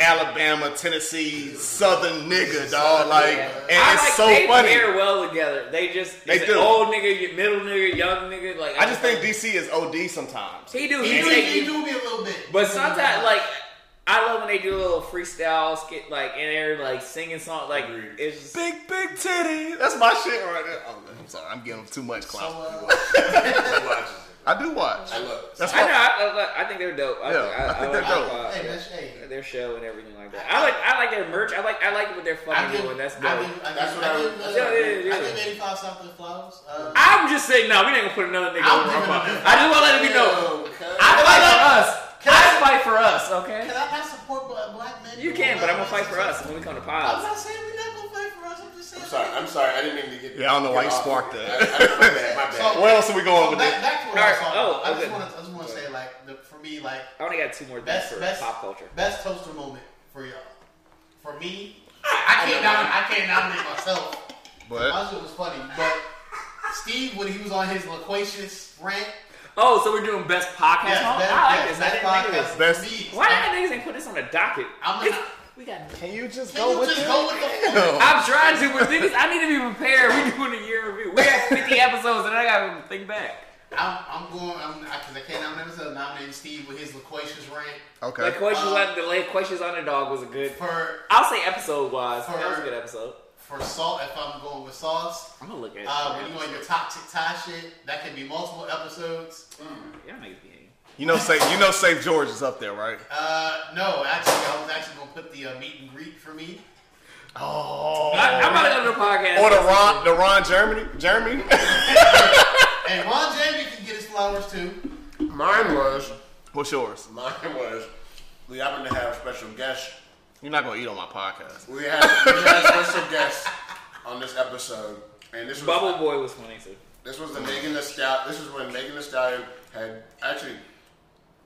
Alabama, Tennessee, Southern nigga, dog. Like, and I it's like, so they funny. They pair well together. They just They it's do. old nigga, middle nigga, young nigga. Like I just think DC is OD sometimes. he do. He He, do, take he do me a little bit. But sometimes, like I love when they do a little freestyle skit, like and they're like singing songs, like Agreed. it's just Big big titty. That's my shit right there. Oh, I'm sorry, I'm giving them too much So, uh, I do watch. I look. That's I know. I, I, I think they're dope. I, Yeah, think, I, I think I they're like, dope. uh, hey, their, hey. their show and everything like that. I like I like their merch. I like I like what they're fucking give, doing. That's I dope. give, I That's give, what I I- give, that's uh, what I- Yeah, yeah, I yeah. give 85 South the flowers. Uh, I'm just saying, no, we ain't gonna put another nigga I'm over our giving pod. them- I just want to let it be known. Okay. I like for us. Can I I- fight for us. Okay. Can I not support black black men? You can, but I'm gonna fight for us when we come to I'm pods. not saying we're not gonna fight for us. I'm just saying. I'm sorry. I'm sorry. I didn't mean to get. Yeah, I don't know why get you sparked that. I- My bad. My *laughs* bad. So- Where else are we going So with back, this? back to what All I right, was talking oh, about. I okay. just want to, I just want to say, like, the, for me, like, I only got two more things best, for best, pop culture. best toaster moment for y'all. For me, I can't nominate, I can't nominate myself. But My shit was funny, but Steve when he was on his loquacious rant, Oh, so we're doing best podcast. yes, huh? best, I like yes, this. I best didn't think of podcast this. for Best- Why didn't niggas ain't put this on the docket? I'm It's- not- we got. can you just Can go you with just it? go with the flow? I'm trying to, but niggas, I need to be prepared. We doing a year review. We got 50 *laughs* episodes, and I gotta think back. I'm, I'm going, I'm, because I can't nominate myself, nominating Steve with his loquacious rant. Okay. Loquacious, uh, questions on the late questions underdog was a good. For, I'll say episode wise, that was a good episode. For salt, if I'm going with sauce, I'm gonna look at. uh, when you on your toxic tie shit, that can be multiple episodes. Y'all niggas be. You know, safe. You know, safe George is up there, right? Uh, no, actually, I was actually gonna put the uh, meet and greet for me. Oh. I, I'm about to go to the podcast. Or the Ron, the Ron Germany, Germany. And *laughs* Ron Jamie can get his flowers too. Mine was. What's yours? Mine was. We happen to have special guests. You're not gonna eat on my podcast. We had we had special guests on this episode, and this was Bubble Boy was funny too. This was the Megan Thee Stallion. This is when Megan Thee Stallion had actually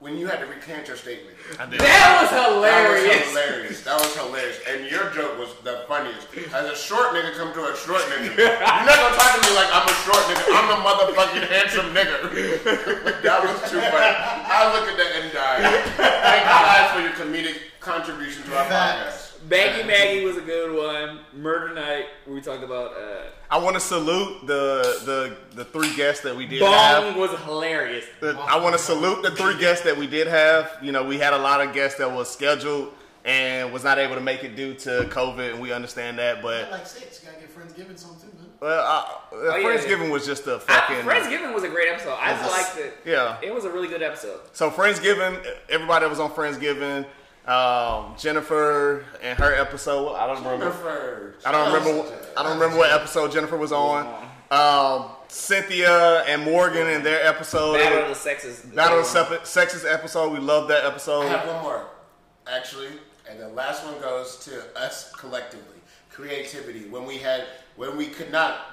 when you had to recant your statement. I did. That was hilarious. That was hilarious. hilarious. That was hilarious. And your joke was the funniest. As a short nigga come to a short nigga, you're not gonna talk to me like I'm a short nigga. I'm a motherfucking handsome nigga. *laughs* that was too funny. I look at that and die. Thank you guys for your comedic contribution to our Facts. podcast. Maggie Maggie was a good one. Murder Night, we talked about uh, I want to salute the the the three guests that we did have. Bong was hilarious. The- I want to salute the three guests that we did have. You know, we had a lot of guests that was scheduled and was not able to make it due to COVID, and we understand that. But Like six, you gotta get Friendsgiving some too, man. well, uh, Oh, yeah, Friendsgiving was just a fucking. Friendsgiving was a great episode. I Was this- liked it. yeah. It was a really good episode. So Friendsgiving, everybody that was on Friendsgiving, um, Jennifer and her episode. I don't remember. Jennifer. I don't remember. What, I don't remember what episode Jennifer was on. Um, Cynthia and Morgan and their episode. Battle of the Sexes. Battle of the Sep- Sexes episode. We love that I episode. have one more, actually, and the last one goes to us collectively. Creativity. When we had, when we could not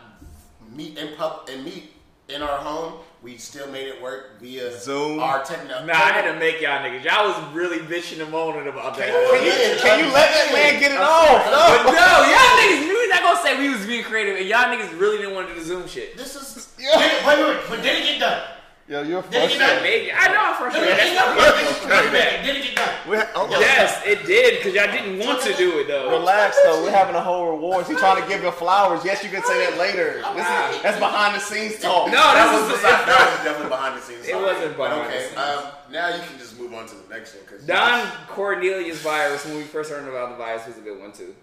meet in pub and meet in our home, we still made it work via Zoom. Our techno. Nah, I had to make y'all niggas. Y'all was really bitching and moaning about that. Can you, can you let that man get it off? But No. no, y'all niggas knew not gonna say we was being creative, and y'all niggas really didn't want to do the Zoom shit. This is Wait, wait, wait, wait. But did it get done? Yo, you're Did it get done? Maybe I know I'm Did frustrated. it get That's done? Did it get done? We ha- hold. Yes, it did because y'all didn't want to do it though. Relax though. We're having a whole rewards. He's trying to give you flowers. Yes, you can say that later. This is, that's behind the scenes talk. No, that this was, is that, that was definitely behind the scenes. It Sorry. wasn't behind okay, the scenes. um, now you can just move on to the next one because Don Cornelius virus when we first heard about the virus was a good one too.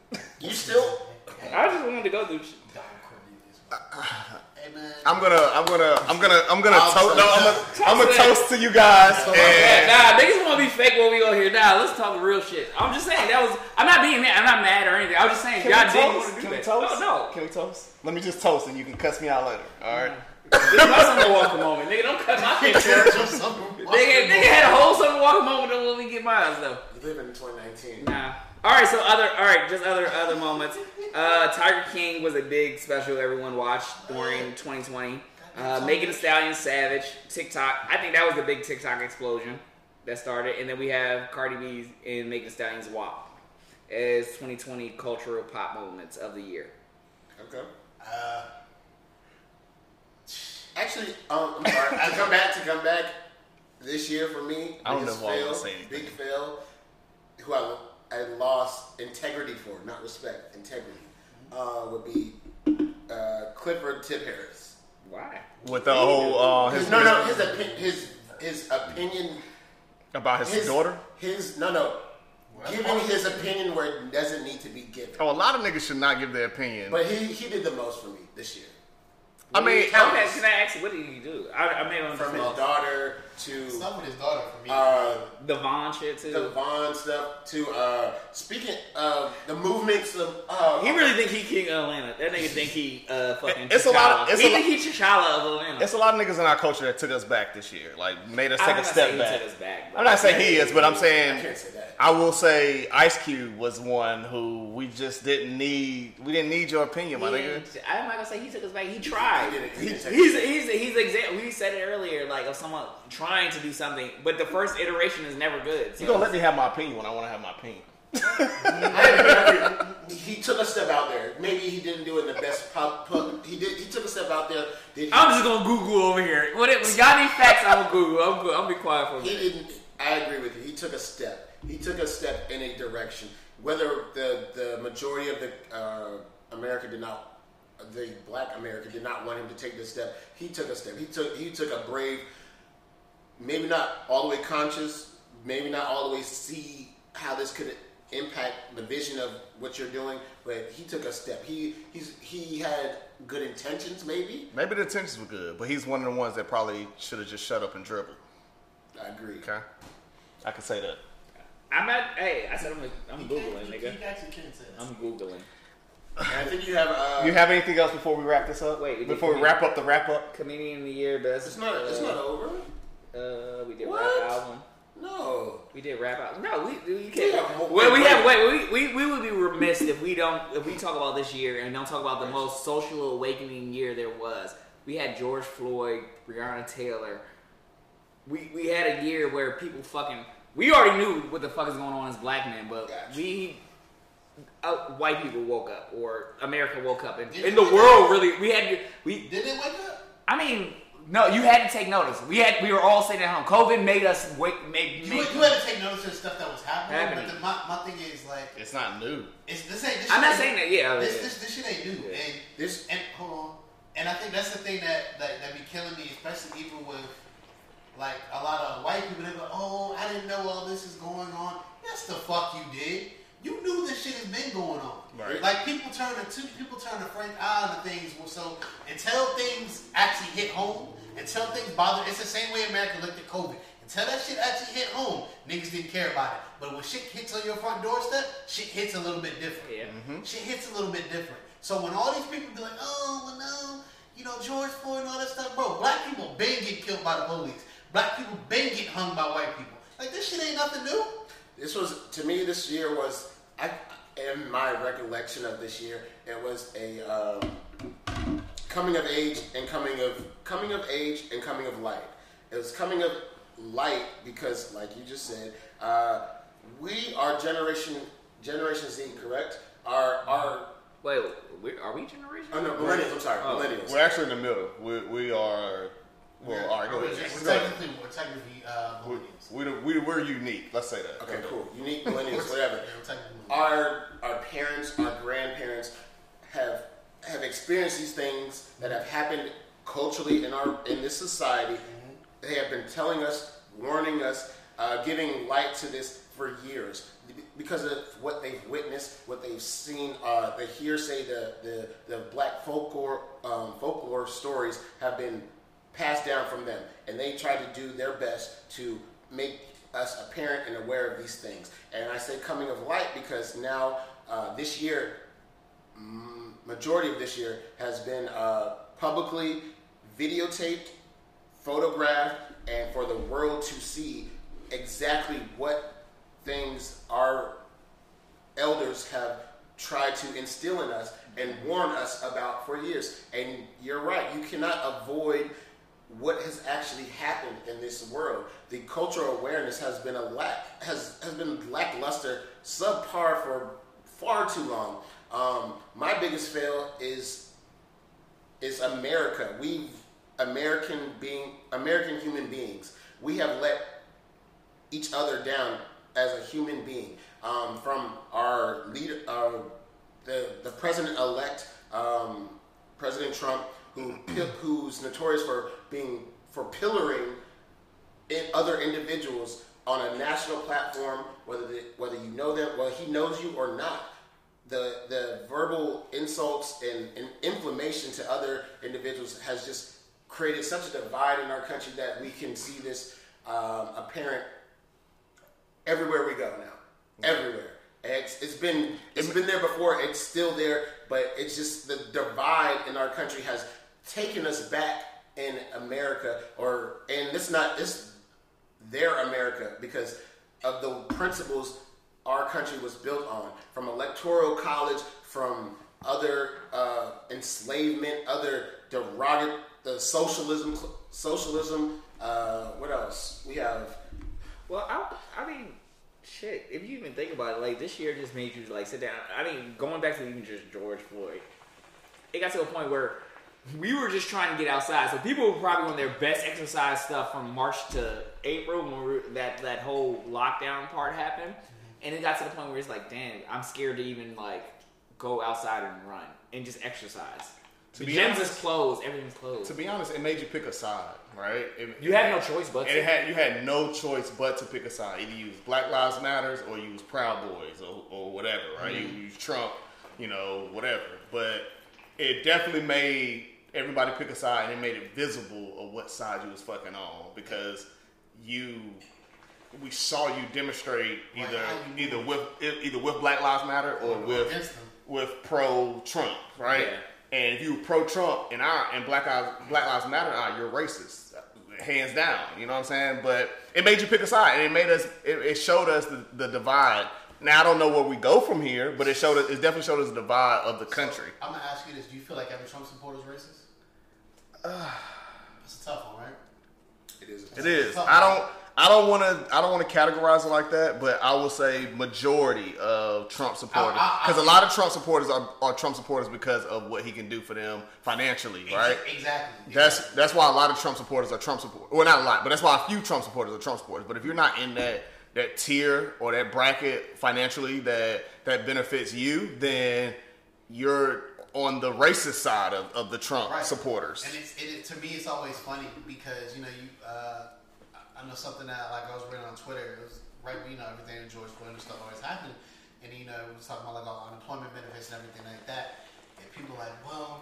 you still. I just wanted to go through. shit. Don Cornelius. Hey. I'm gonna, I'm gonna, I'm gonna, I'm gonna I'll toast. say No, I'm gonna, I'm gonna toast to you guys. And Nah, niggas want to be fake when we go here. Nah, let's talk real shit. I'm just saying that was. I'm not being mad. I'm not mad or anything. I was just saying can y'all we didn't toast? want to do Can we toast? Oh, no, Can we toast? Let me just toast, and you can cuss me out later. All right. This is my summer walker moment. Nigga, don't cut my shit. *laughs* Nigga, nigga had a whole summer walker moment Don't when we get mine though. You live in 2019. Nah. All right, so other, all right, just other other moments. Uh, Tiger King was a big special everyone watched during 2020. Uh, Megan Thee Stallion, Savage, TikTok. I think that was the big TikTok explosion that started, and then we have Cardi B and Megan Thee Stallion's WAP as 2020 cultural pop moments of the year. Okay. Uh, Actually, um, I'm sorry. I come back to come back this year for me. I don't biggest know if I fail, wanna anything. Big fail. Who I, I lost integrity for, not respect. Integrity uh, would be uh, Clifford Tip Harris. Why? With the whole uh, his, no, no, his opi- his his opinion. about his, His daughter. His no, no. giving his opinion where it doesn't need to be given. Oh, a lot of niggas should not give their opinion. But he he did the most for me this year. I mean, okay, can I ask you, what did he do? I, I may have From his daughter to Stuff with his daughter for me. uh, The Vaughn shit, too. the Vaughn stuff to uh, speaking of the movements of uh, He really think he king of Atlanta. That nigga think he uh *laughs* fucking It's a lot of- it's he a think he T'Challa of Atlanta. it's a lot of niggas in our culture that took us back this year, like made us I'm take a step say he back. took us back, I'm not saying he is, but I'm I saying can't say that. I will say Ice Cube was one who we just didn't need. We didn't need your opinion, my He nigga. I'm not gonna say he took us back. He tried. He. He didn't take he's it. he's he's example. We said it earlier, like of someone trying to do something, but the first iteration is never good. So You gonna let me have my opinion when I want to have my opinion? *laughs* he took a step out there. Maybe he didn't do it in the best. Pub, pub, he did. He took a step out there. Did he, I'm just gonna Google over here. What if y'all need facts? I'm gonna Google. I'm go- I'm be quiet for a He minute. didn't. I agree with you. He took a step. He took a step in a direction. Whether the the majority of the uh, America did not, the Black America did not want him to take this step. He took a step. He took he took a brave, maybe not all the way conscious, maybe not all the way see how this could impact the vision of what you're doing, but he took a step. He he's he had good intentions, maybe. Maybe the intentions were good, but he's one of the ones that probably should have just shut up and dribbled. I agree. Okay, I can say that. I'm not. Hey, I said I'm. I'm He googling, can't- nigga. He actually can't say that. I'm googling. I think you have. Uh, You have anything else before we wrap this up? Wait, before we wrap up the wrap up. Comedian of the year, best. it's not. It's uh, not over. Uh, we did What? rap album. No. We did rap album. No, we we can't. more- Well, we have wait. We, we we would be remiss if we don't if we talk about this year and don't talk about the most social awakening year there was. We had George Floyd, Breonna Taylor. We we had a year where people fucking. We already knew what the fuck is going on as black men, but Gotcha. we. Uh, white people woke up, or America woke up, and, and the world really. We had we Did it wake up? I mean, no, you had to take notice. We had we were all sitting at home. COVID made us wait. Made, You, made, you had to take notice of the stuff that was happening. Happening. But the, my, my thing is like, It's not new. it's this ain't. This I'm not ain't- saying that. Yeah, This, yeah. this, this shit ain't new. Yeah. And This and hold on. And I think that's the thing that, that that be killing me, especially even with like a lot of white people. They go, "Oh, I didn't know all this is going on." Yes, the fuck you did. You knew this shit has been going on. Right. Like people turn the two people turn the Frank eye to things. So until things actually hit home, until things bother, it's the same way America looked at COVID. Until that shit actually hit home, niggas didn't care about it. But when shit hits on your front doorstep, shit hits a little bit different. Yeah. Shit hits a little bit different. So when all these people be like, oh, well, no, you know, George Floyd and all that stuff, bro, black people been get killed by the police. Black people been get hung by white people. Like, this shit ain't nothing new. this was to me. This year was I in my recollection of this year. It was a um, coming of age and coming of coming of age and coming of light. It was coming of light because, like you just said, uh, we are generation Generation Z, correct? Are are Wait, we, are we generation? oh no millennials? I'm sorry, Oh. millennials. We're actually in the middle. We, we are. Well, all right, go We're, ahead. we're technically, we're technically uh, We, millennials. we, we, we're unique. Let's say that. Okay, cool. Unique millennials, whatever. Yeah, we're millennials. our our parents, our grandparents have have experienced these things that have happened culturally in our in this society. They have been telling us, warning us, uh, giving light to this for years because of what they've witnessed, what they've seen. Uh, the hearsay, the the, the black folklore um, folklore stories have been passed down from them, and they try to do their best to make us apparent and aware of these things. And I say coming of light because now uh, this year, majority of this year has been uh, publicly videotaped, photographed, and for the world to see exactly what things our elders have tried to instill in us and warn us about for years. And you're right, you cannot avoid what has actually happened in this world. The cultural awareness has been a lack has has been lackluster, subpar for far too long. Um, my biggest fail is is America. We American being American human beings. We have let each other down as a human being. Um, from our leader, uh, the the president elect, um, President Trump, who *clears throat* who's notorious for being for pillaring in other individuals on a national platform, whether the, whether you know them, well, he knows you or not. The the verbal insults and, and inflammation to other individuals has just created such a divide in our country that we can see this um, apparent everywhere we go now. Everywhere. It's, it's been it's been there before. It's still there, but it's just the divide in our country has taken us back in America, or and it's not it's their America because of the principles our country was built on, from electoral college, from other uh, enslavement, other derogatory, the socialism, socialism. Uh, what else? We have Well, I, I mean, shit. If you even think about it, like this year just made you like sit down. I mean, going back to even just George Floyd, it got to a point where we were just trying to get outside. So people were probably on their best exercise stuff from March to April when we were, that that whole lockdown part happened, and it got to the point where it's like, damn, I'm scared to even like go outside and run and just exercise. To the be gyms honest- is closed. Everything's closed. To be honest, it made you pick a side, right? It- you had no choice but it to. had you had no choice but to pick a side. Either you was Black Lives Matters or you was Proud Boys or, or whatever, right? Mm-hmm. You use Trump, you know, whatever. But it definitely made everybody pick a side and it made it visible of what side you was fucking on because you we saw you demonstrate either how you either with either with Black Lives Matter or Or with with pro Trump, right? Yeah. And if you pro Trump and our and Black Lives Black Lives Matter, ah, you're racist, hands down. You know what I'm saying? But it made you pick a side, and it made us. It, it showed us the, the divide. Now I don't know where we go from here, but it showed us. It definitely showed us the divide of the country. I'm gonna ask you this: Do you feel like every Trump supporter is racist? *sighs* It's a tough one, right? it is. It is. I don't. I don't want to. I don't want to categorize it like that, but I will say majority of Trump supporters, because a lot of Trump supporters are, are Trump supporters because of what he can do for them financially, right? Ex- Exactly. That's that's why a lot of Trump supporters are Trump supporters. Well, not a lot, but that's why a few Trump supporters are Trump supporters. But if you're not in that that tier or that bracket financially that that benefits you, then you're on the racist side of, of the Trump Right. supporters. And it's, it, it, to me, it's always funny because you know you. Uh, I- I know something that like I was reading on Twitter. It was right, you know, everything in George Floyd and stuff always happened, and you know, it was talking about like all unemployment benefits and everything like that. And people are like, well,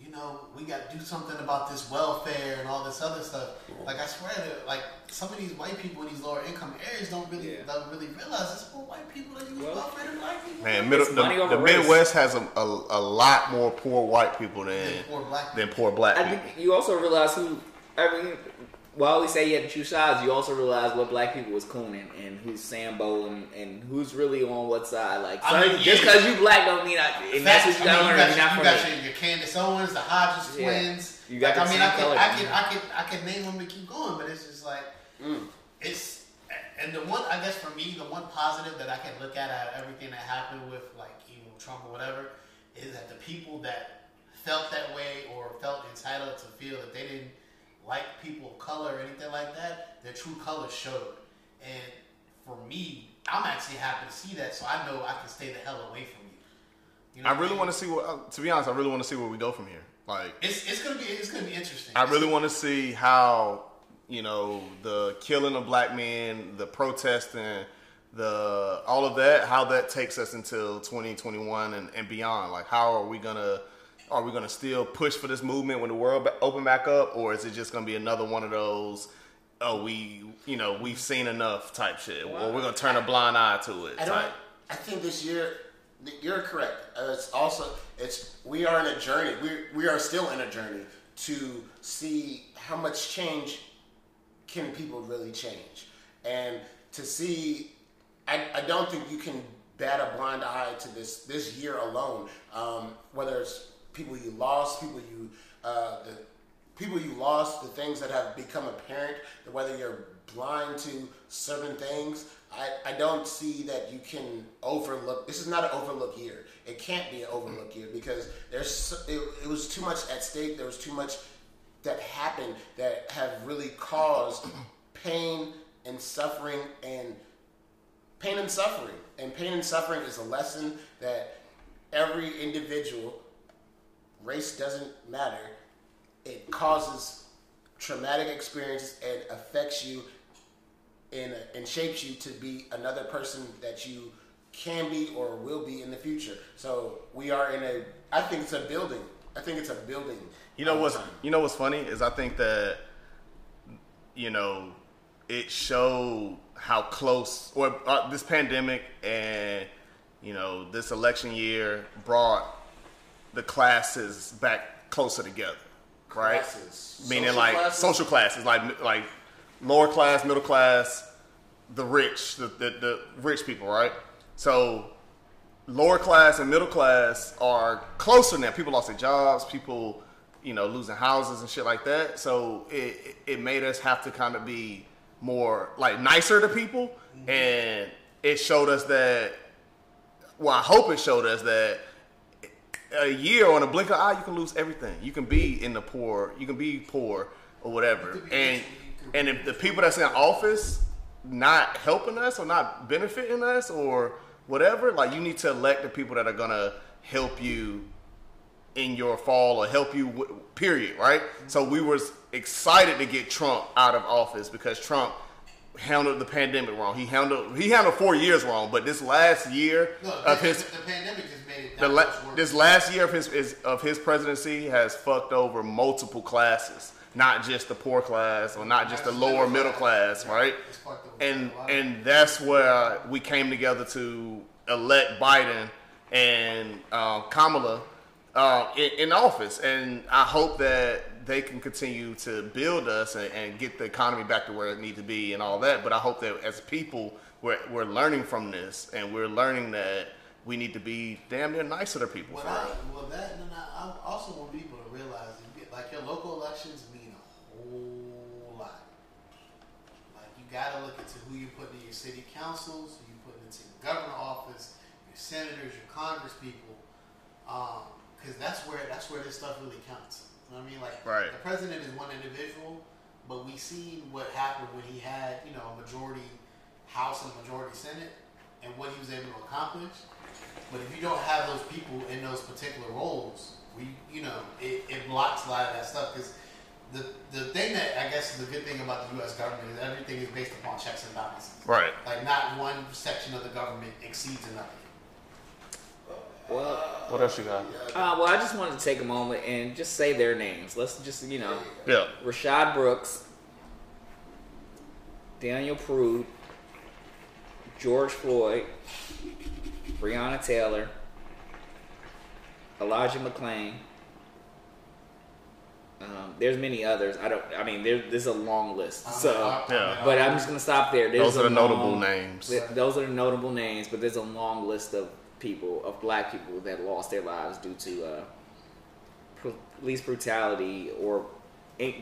you know, we got to do something about this welfare and all this other stuff. Like I swear, that, like some of these white people in these lower income areas don't really Yeah. don't really realize it's more white people that use Well, welfare than black people. Man, middle, the, the. Midwest has a, a, a lot more poor white people than Than poor black than poor black I people. think you also realize who. I mean, while we say you had to choose sides, you also realize what black people was cooning and who's Sambo and, and who's really on what side. Like, I mean, just yeah. because you black don't mean I. And that's what you gotta I mean, learn. You got, you got your, your Candace Owens, the Hodges Yeah. twins. You got like, I mean, I color. I could, I could, I could name them and keep going, but it's just like Mm. it's. And the one, I guess, for me, the one positive that I can look at out of everything that happened with like even Trump or whatever, is that the people that felt that way or felt entitled to feel that they didn't like people of color or anything like that, their true colors showed. And for me, I'm actually happy to see that, so I know I can stay the hell away from you. You know I really mean? want to see what. uh, To be honest, I really want to see where we go from here. Like, It's, it's gonna be it's gonna be interesting. I really want to see how you know the killing of black men, the protesting, the all of that, how that takes us until 2021 and, and beyond. Like, how are we gonna are we gonna still push for this movement when the world open back up, or is it just gonna be another one of those? Oh, we you know we've seen enough type shit, or we're gonna turn a blind eye to it. I type. I think this year, you're correct. Uh, it's also it's we are in a journey. We we are still in a journey to see how much change can people really change, and to see. I, I don't think you can bat a blind eye to this this year alone. Um, whether it's people you lost, people you uh, the people you lost, the things that have become apparent, whether you're blind to certain things, I, I don't see that you can overlook. This is not an overlook year. It can't be an overlook year because there's it, it was too much at stake. There was too much that happened that have really caused pain and suffering and pain and suffering. And pain and suffering is a lesson that every individual, race doesn't matter, it causes traumatic experiences and affects you and and shapes you to be another person that you can be or will be in the future. So we are in a. I think it's a building. I think it's a building. You know what's time. you know what's funny is I think that you know it showed how close or uh, this pandemic and you know this election year brought the classes back closer together, right? Classes. Meaning Social like classes? social classes, like like lower class, middle class, the rich, the, the the rich people, right? So lower class and middle class are closer now. People lost their jobs, people, you know, losing houses and shit like that. So it it made us have to kind of be more like nicer to people, mm-hmm. and it showed us that. Well, I hope it showed us that a year on a blink of an eye, you can lose everything. You can be in the poor, you can be poor or whatever, and and if the people that's in office not helping us or not benefiting us or whatever, like you need to elect the people that are gonna help you in your fall or help you. Period. Right. So we was excited to get Trump out of office because Trump handled the pandemic wrong. He handled he handled four years wrong, but this last year No, of his the, pandemic just made it la- this last year of his, his of his presidency has fucked over multiple classes, not just the poor class or not just the lower middle class. class, right? It's fucked over And and that's where we came together to elect Biden and uh, Kamala uh, in, in office, and I hope that they can continue to build us and, and get the economy back to where it needs to be and all that. But I hope that as people, we're, we're learning from this, and we're learning that we need to be damn near nicer to people. Well, I, well, that and I, I also want people to realize like your local elections mean a whole lot. Like you got to look into who you put in your city councils, who you put into your governor office, your senators, your congress people, um, because that's where that's where this stuff really counts. You know what I mean? Like Right. the president is one individual, but we seen what happened when he had you know a majority House and a majority Senate, and what he was able to accomplish. But if you don't have those people in those particular roles, we, you know, it, it blocks a lot of that stuff. Because the the thing that I guess is the good thing about the U.S. government is everything is based upon checks and balances. Right. Like not one section of the government exceeds another. Well, What else you got? uh, well, I just wanted to take a moment and just say their names. Let's just, you know, Yeah. Rayshard Brooks, Daniel Prude, George Floyd, Breonna Taylor, Elijah McClain. Um, there's many others. I don't. I mean, there, there's a long list. So, Yeah. but I'm just gonna stop there. There's Those are a the notable names. th- those are the notable names, but there's a long list of people, of black people that lost their lives due to uh, police brutality or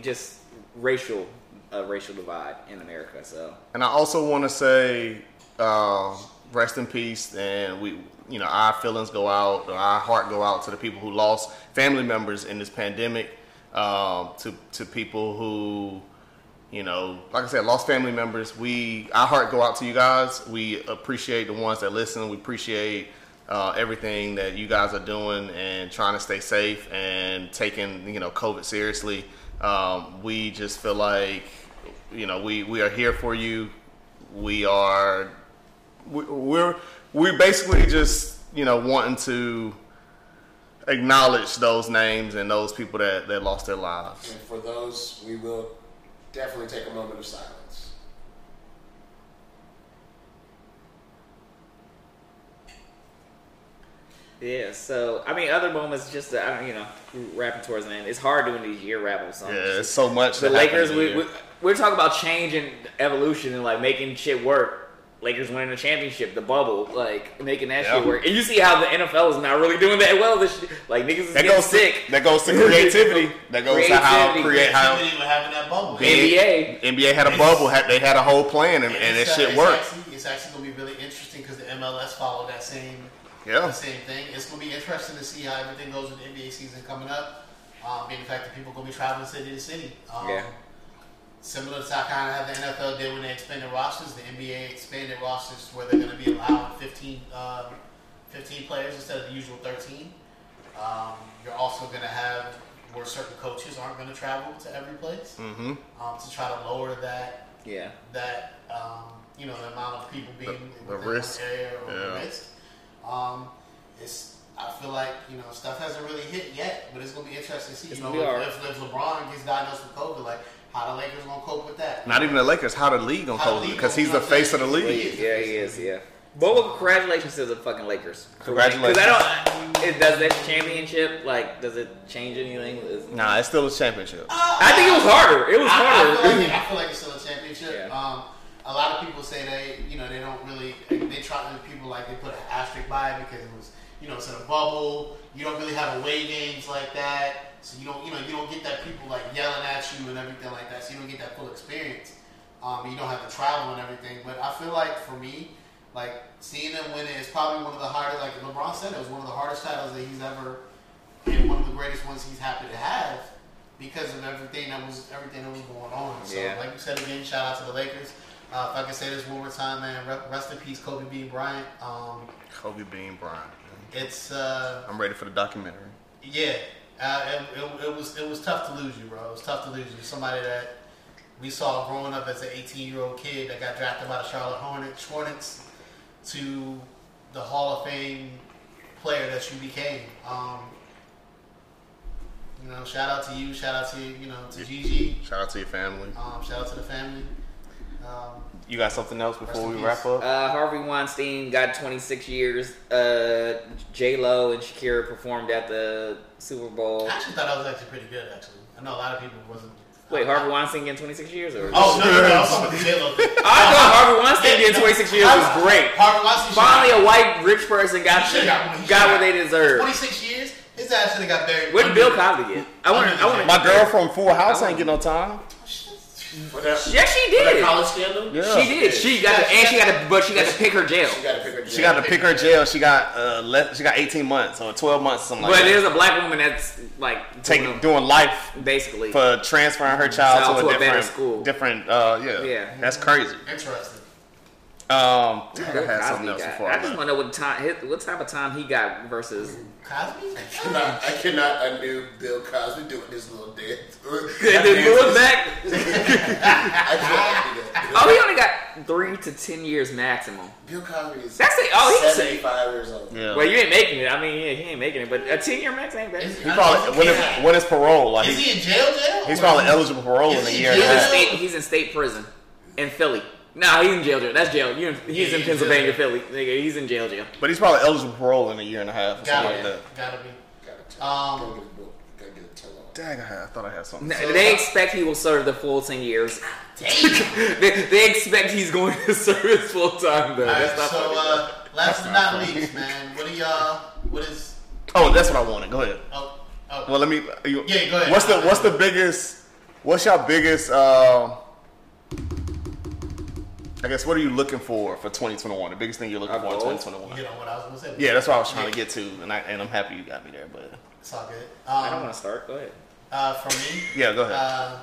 just racial, uh, racial divide in America. So, And I also want to say, um, rest in peace, and we, you know, our feelings go out, our heart go out to the people who lost family members in this pandemic, um, to to people who, you know, like I said, lost family members. We, our heart go out to you guys. We appreciate the ones that listen. We appreciate. Uh, everything that you guys are doing and trying to stay safe and taking you know COVID seriously, um, we just feel like you know we we are here for you we are we- we're we're basically just you know wanting to acknowledge those names and those people that that lost their lives And for those, we will definitely take a moment of silence. Yeah. So, I mean, other moments, just uh, I don't, you know, wrapping towards the end. It's hard doing these year wrap songs. yeah it's so much the Lakers, we, we we're talking about change and evolution and like making shit work. Lakers winning the championship, the bubble, like making that Yeah. shit work. And you see how the NFL is not really doing that well. This shit. like niggas is that getting goes sick. to, that goes to creativity that goes to how Creativity. create how Creativity with having that bubble. NBA. NBA had a bubble had, they had a whole plan and, and it It's, uh, shit it's worked Actually, it's actually going to be really interesting because the MLS followed that same yeah the same thing. It's going to be interesting to see how everything goes with the NBA season coming up. Um, being the fact that people are going to be traveling city to city. Um, Yeah. Similar to how kind of how the NFL did when they expanded rosters, the NBA expanded rosters where they're going to be allowing 15, um, 15 players instead of the usual 13. Um, you're also going to have where certain coaches aren't going to travel to every place mm-hmm um, to try to lower that Yeah. that um, you know the amount of people being The- the risk. area or Yeah. the risk. Um, it's I feel like you know stuff hasn't really hit yet, but it's gonna be interesting to see. It's you know, if, if LeBron gets diagnosed with COVID, like how the Lakers gonna cope with that? Not even the Lakers. How the league gonna cope with cope league because he's the face of the with that? league. Yeah, he is. Yeah. But well, congratulations to the fucking Lakers. Congratulations. I don't. It, does that championship like? Does it change anything? Is- Nah, it's still a championship. I think it was harder. It was I, I, harder. feel like, I feel like it's still a championship. Yeah. Um, a lot of people say they, you know, they don't really. They try to people like they put an asterisk by it because it was, you know, it's in a bubble. You don't really have away games like that, so you don't, you know, you don't get that people like yelling at you and everything like that. So you don't get that full experience. Um, you don't have to travel and everything. But I feel like for me, like seeing them win it is probably one of the hardest. Like LeBron said, it was one of the hardest titles that he's ever, and one of the greatest ones he's happy to have because of everything that was everything that was going on. So, Yeah. like you said again, shout out to the Lakers. Uh, if I can say this one more time, man, rest in peace, Kobe B. Bryant. Um, Kobe Bean Bryant. it's uh, I'm ready for the documentary. yeah, uh, it, it, it was it was tough to lose you, bro. It was tough to lose you. Somebody that we saw growing up as an 18 year old kid that got drafted by the Charlotte Hornets, Hornets to the Hall of Fame player that you became. Um, you know, shout out to you. Shout out to you know to Gigi. Shout out to your family. Um, shout out to the family. Um, You got something else before we wrap up? Uh, Harvey Weinstein got 26 years. Uh, J Lo and Shakira performed at the Super Bowl. I actually thought that was actually pretty good. Actually, I know a lot of people wasn't. Wait, Harvey Weinstein getting 26 years, or Oh no, no, no! I was talking about the J-Lo thing. *laughs* I thought Harvey Weinstein Yeah, getting no, 26 years was great. Harvey Weinstein. Finally, a white rich person got He got got what they deserve. 26 years. His ass should have got buried. What did Bill Cosby get? I want. I want. My girl from Full House ain't get no time. For that, Yes, she for did. college scandal? Yeah. She did. She got to, and she got to, but she got to pick her jail. She got to pick her. She got to pick her jail. She got uh, le- she got 18 months or 12 months, something like But that. there's a black woman that's like Taking doing doing life basically. for transferring her child, Child to, to a a better different school. Different, uh, yeah, Yeah. that's crazy. Interesting. Um, I Bill had something else before I I just want to know what time, his- what type of time he got versus. Cosby? I cannot, I cannot undo Bill Cosby doing this little dance. And then going back. I can't undo that. Oh, he only got three to ten years maximum. Bill Cosby is That's it. Oh, he's 75 years old. Yeah. Well, you ain't making it. I mean, yeah, he ain't making it. But a ten year max ain't bad. Is- he probably when is when is parole? Like Is he, he in jail? Jail? he's Or probably eligible for parole in a year He's in state. He's in state prison in Philly. Nah, he's in jail. jail. That's jail. You in, he's Yeah, in he's Pennsylvania, jail. Philly. Nigga, he's in jail, jail. But he's probably eligible for parole in a year and a half or Gotta something be. like that. Gotta be. Gotta Um, gotta get a book. Gotta get a tell on. Dang, I, I thought I had something. No, to say. they expect he will serve the full ten years. Damn. *laughs* they, they expect he's going to *laughs* serve his full time though. All right, That's not so, uh, last but not least, man, what do y'all? What is? Oh, that's what I wanted. Go ahead. Oh, oh. Well, let me. You, Yeah, go ahead. What's the What's the biggest? What's your biggest? Uh, I guess what are you looking for for 2021? The biggest thing you're looking Our for in 2021? you know what I was gonna say. Yeah, that's what I was trying to get to, and I and I'm happy you got me there. But It's all good. I don't Um, want to start. Go ahead. uh, for me, yeah, go ahead. uh,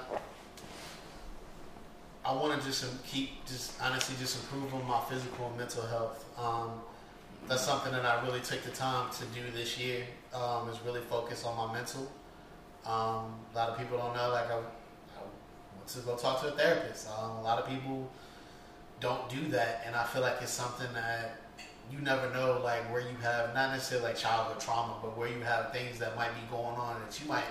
I want to just keep, just honestly, just improve on my physical and mental health. Um, that's something that I really took the time to do this year. Um, is really focus on my mental. Um, a lot of people don't know, like I, I went to go talk to a therapist. Um, a lot of people don't do that, and I feel like it's something that you never know, like where you have not necessarily like childhood trauma, but where you have things that might be going on that you might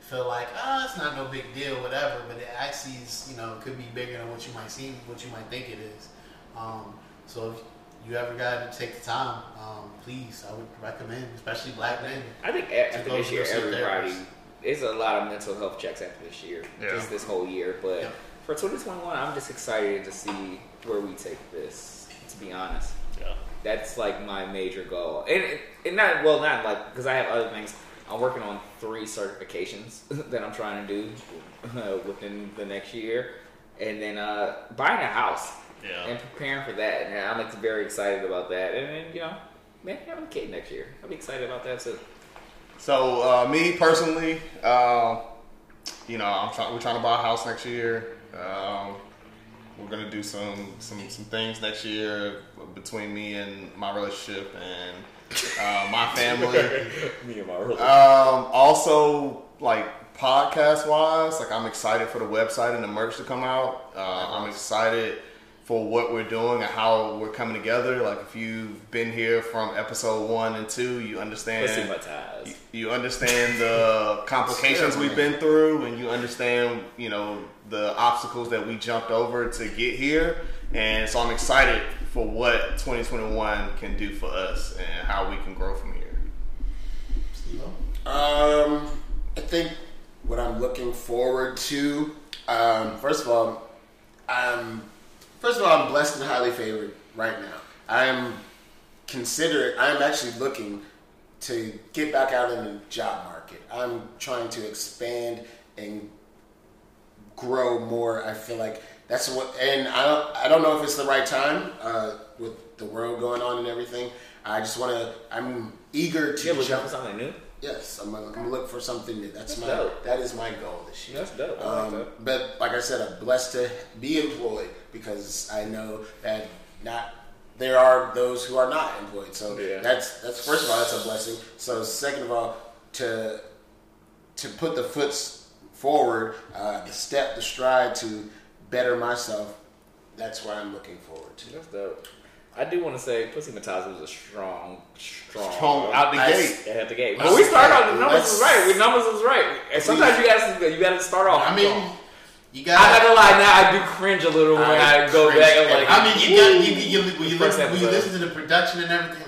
feel like, oh, it's not no big deal, whatever. But it actually is, you know, could be bigger than what you might see, what you might think it is. Um, so if you ever got to take the time, um, please, I would recommend, especially black men. I think a- after go this year, a everybody therapist. there's a lot of mental health checks after this year, Yeah. just this whole year. But Yeah. for 2021, I'm just excited to see where we take this. To be honest, yeah. that's like my major goal, and and not well, not like because I have other things. I'm working on three certifications *laughs* that I'm trying to do uh, within the next year, and then uh, buying a house Yeah. and preparing for that. And I'm like, very excited about that, and then you know, maybe having a kid next year. I'll be excited about that too. So uh, me personally, um, you know, I'm trying. We're trying to buy a house next year. Um, we're gonna do some some some things next year between me and my relationship and uh, my family. *laughs* Me and my Um, also, like podcast wise, like I'm excited for the website and the merch to come out. Uh, I'm excited for what we're doing and how we're coming together. Like if you've been here from episode one and two, you understand. Let's see my ties. you- you understand the *laughs* complications we've been through and you understand you know the obstacles that we jumped over to get here and so i'm excited for what 2021 can do for us and how we can grow from here Um, I think what I'm looking forward to. Um, first of all, I'm first of all I'm blessed and highly favored right now. I'm consider I'm actually looking to get back out in the job market. I'm trying to expand and grow more. I feel like that's what, and I don't, I don't know if it's the right time uh, with the world going on and everything. I just want to. I'm eager to jump. jump for something new? Yes, I'm gonna, I'm gonna look for something new. That's, That's my dope. that is my goal this year. That's dope. Like Um, that. but like I said, I'm blessed to be employed because I know that not there are those who are not employed. So Yeah. that's that's first of all that's a blessing. So second of all, to to put the foots forward, uh, the step, the stride to better myself. That's what I'm looking forward to. That's dope. I do want to say Pussy Mataza was a strong, strong, Strong out the I- gate. at the gate. Let's- But we started off the numbers let's- was right. The numbers was right. And sometimes you gotta you gotta start off. I mean, strong. you I'm not got. gonna lie. Now I do cringe a little when I I, go cringe back. I'm like, I mean, you got you, you, when you First listen when you listen to the production and everything.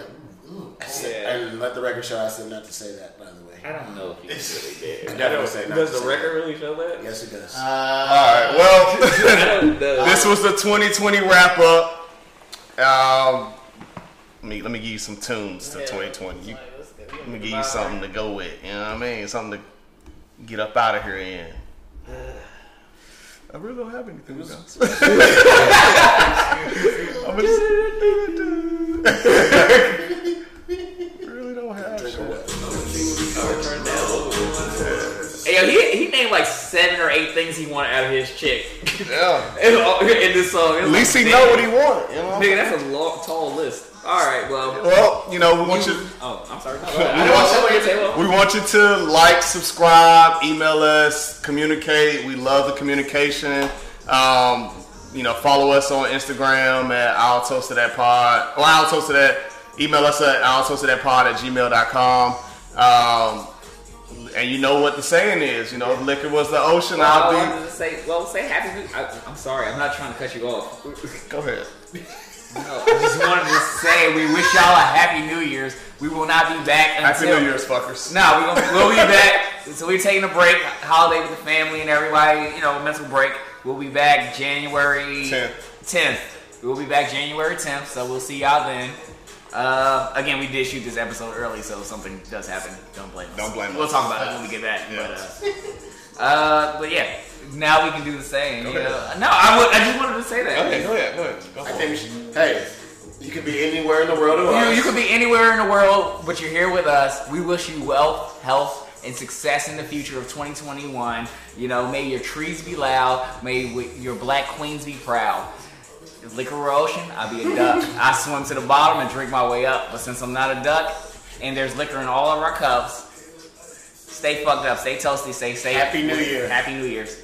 Like, ooh, ooh, oh. Yeah. And let the record show I said not to say that. By the way, I don't know if he really *laughs* did. I I definitely don't- say Does to the say record that. really show that? yes, it does. Uh, all right well *laughs* I don't know. this was the 2020 wrap up um let me, let me give you some tunes to 2020 you, let me give you something to go with you know what i mean something to get up out of here in I really don't have anything else. *laughs* I'm just, Yo, he, he named like seven or eight things he wanted out of his chick Yeah. *laughs* in, in this song. At least he know what he want, you know. Nigga, that's a long, tall list. All right, well. Well, you know, we want you. Oh, I'm sorry. *laughs* No, go ahead. I don't want to say what you're saying. We want you to like, subscribe, email us, communicate. We love the communication. Um, you know, follow us on Instagram at I'll Toast to That Pod. Or I'll Toast to That. Email us at I'll Toast to That Pod at gmail.com. Um, and you know what the saying is. You know, liquor was the ocean, Well, I I'll wanted to say, well, say happy. New- I, I'm sorry, I'm not trying to cut you off. *laughs* Go ahead. No, I just wanted to say we wish y'all a happy New Year's. We will not be back Happy until New Year's, fuckers. No, we gonna, we'll be back. So we're taking a break, holiday with the family and everybody. You know, mental break. We'll be back January 10th. 10th. We'll be back January 10th. So we'll see y'all then. Uh, again, we did shoot this episode early, so if something does happen, don't blame us. Don't blame us. We'll talk about it when we get back. Yeah. But, uh, uh, but yeah, now we can do the same. Go you know? No, I, would, I just wanted to say that. Okay, go ahead. Go ahead. Go I think we should. Hey, you could be anywhere in the world at You, once. you could be anywhere in the world, but you're here with us. We wish you wealth, health, and success in the future of 2021. You know, may your trees be loud. May w- your black queens be proud. If liquor ocean, I'd be a duck. I swim to the bottom and drink my way up. But since I'm not a duck, and there's liquor in all of our cups, stay fucked up, stay toasty, stay safe. Happy New Year. Happy New Year's.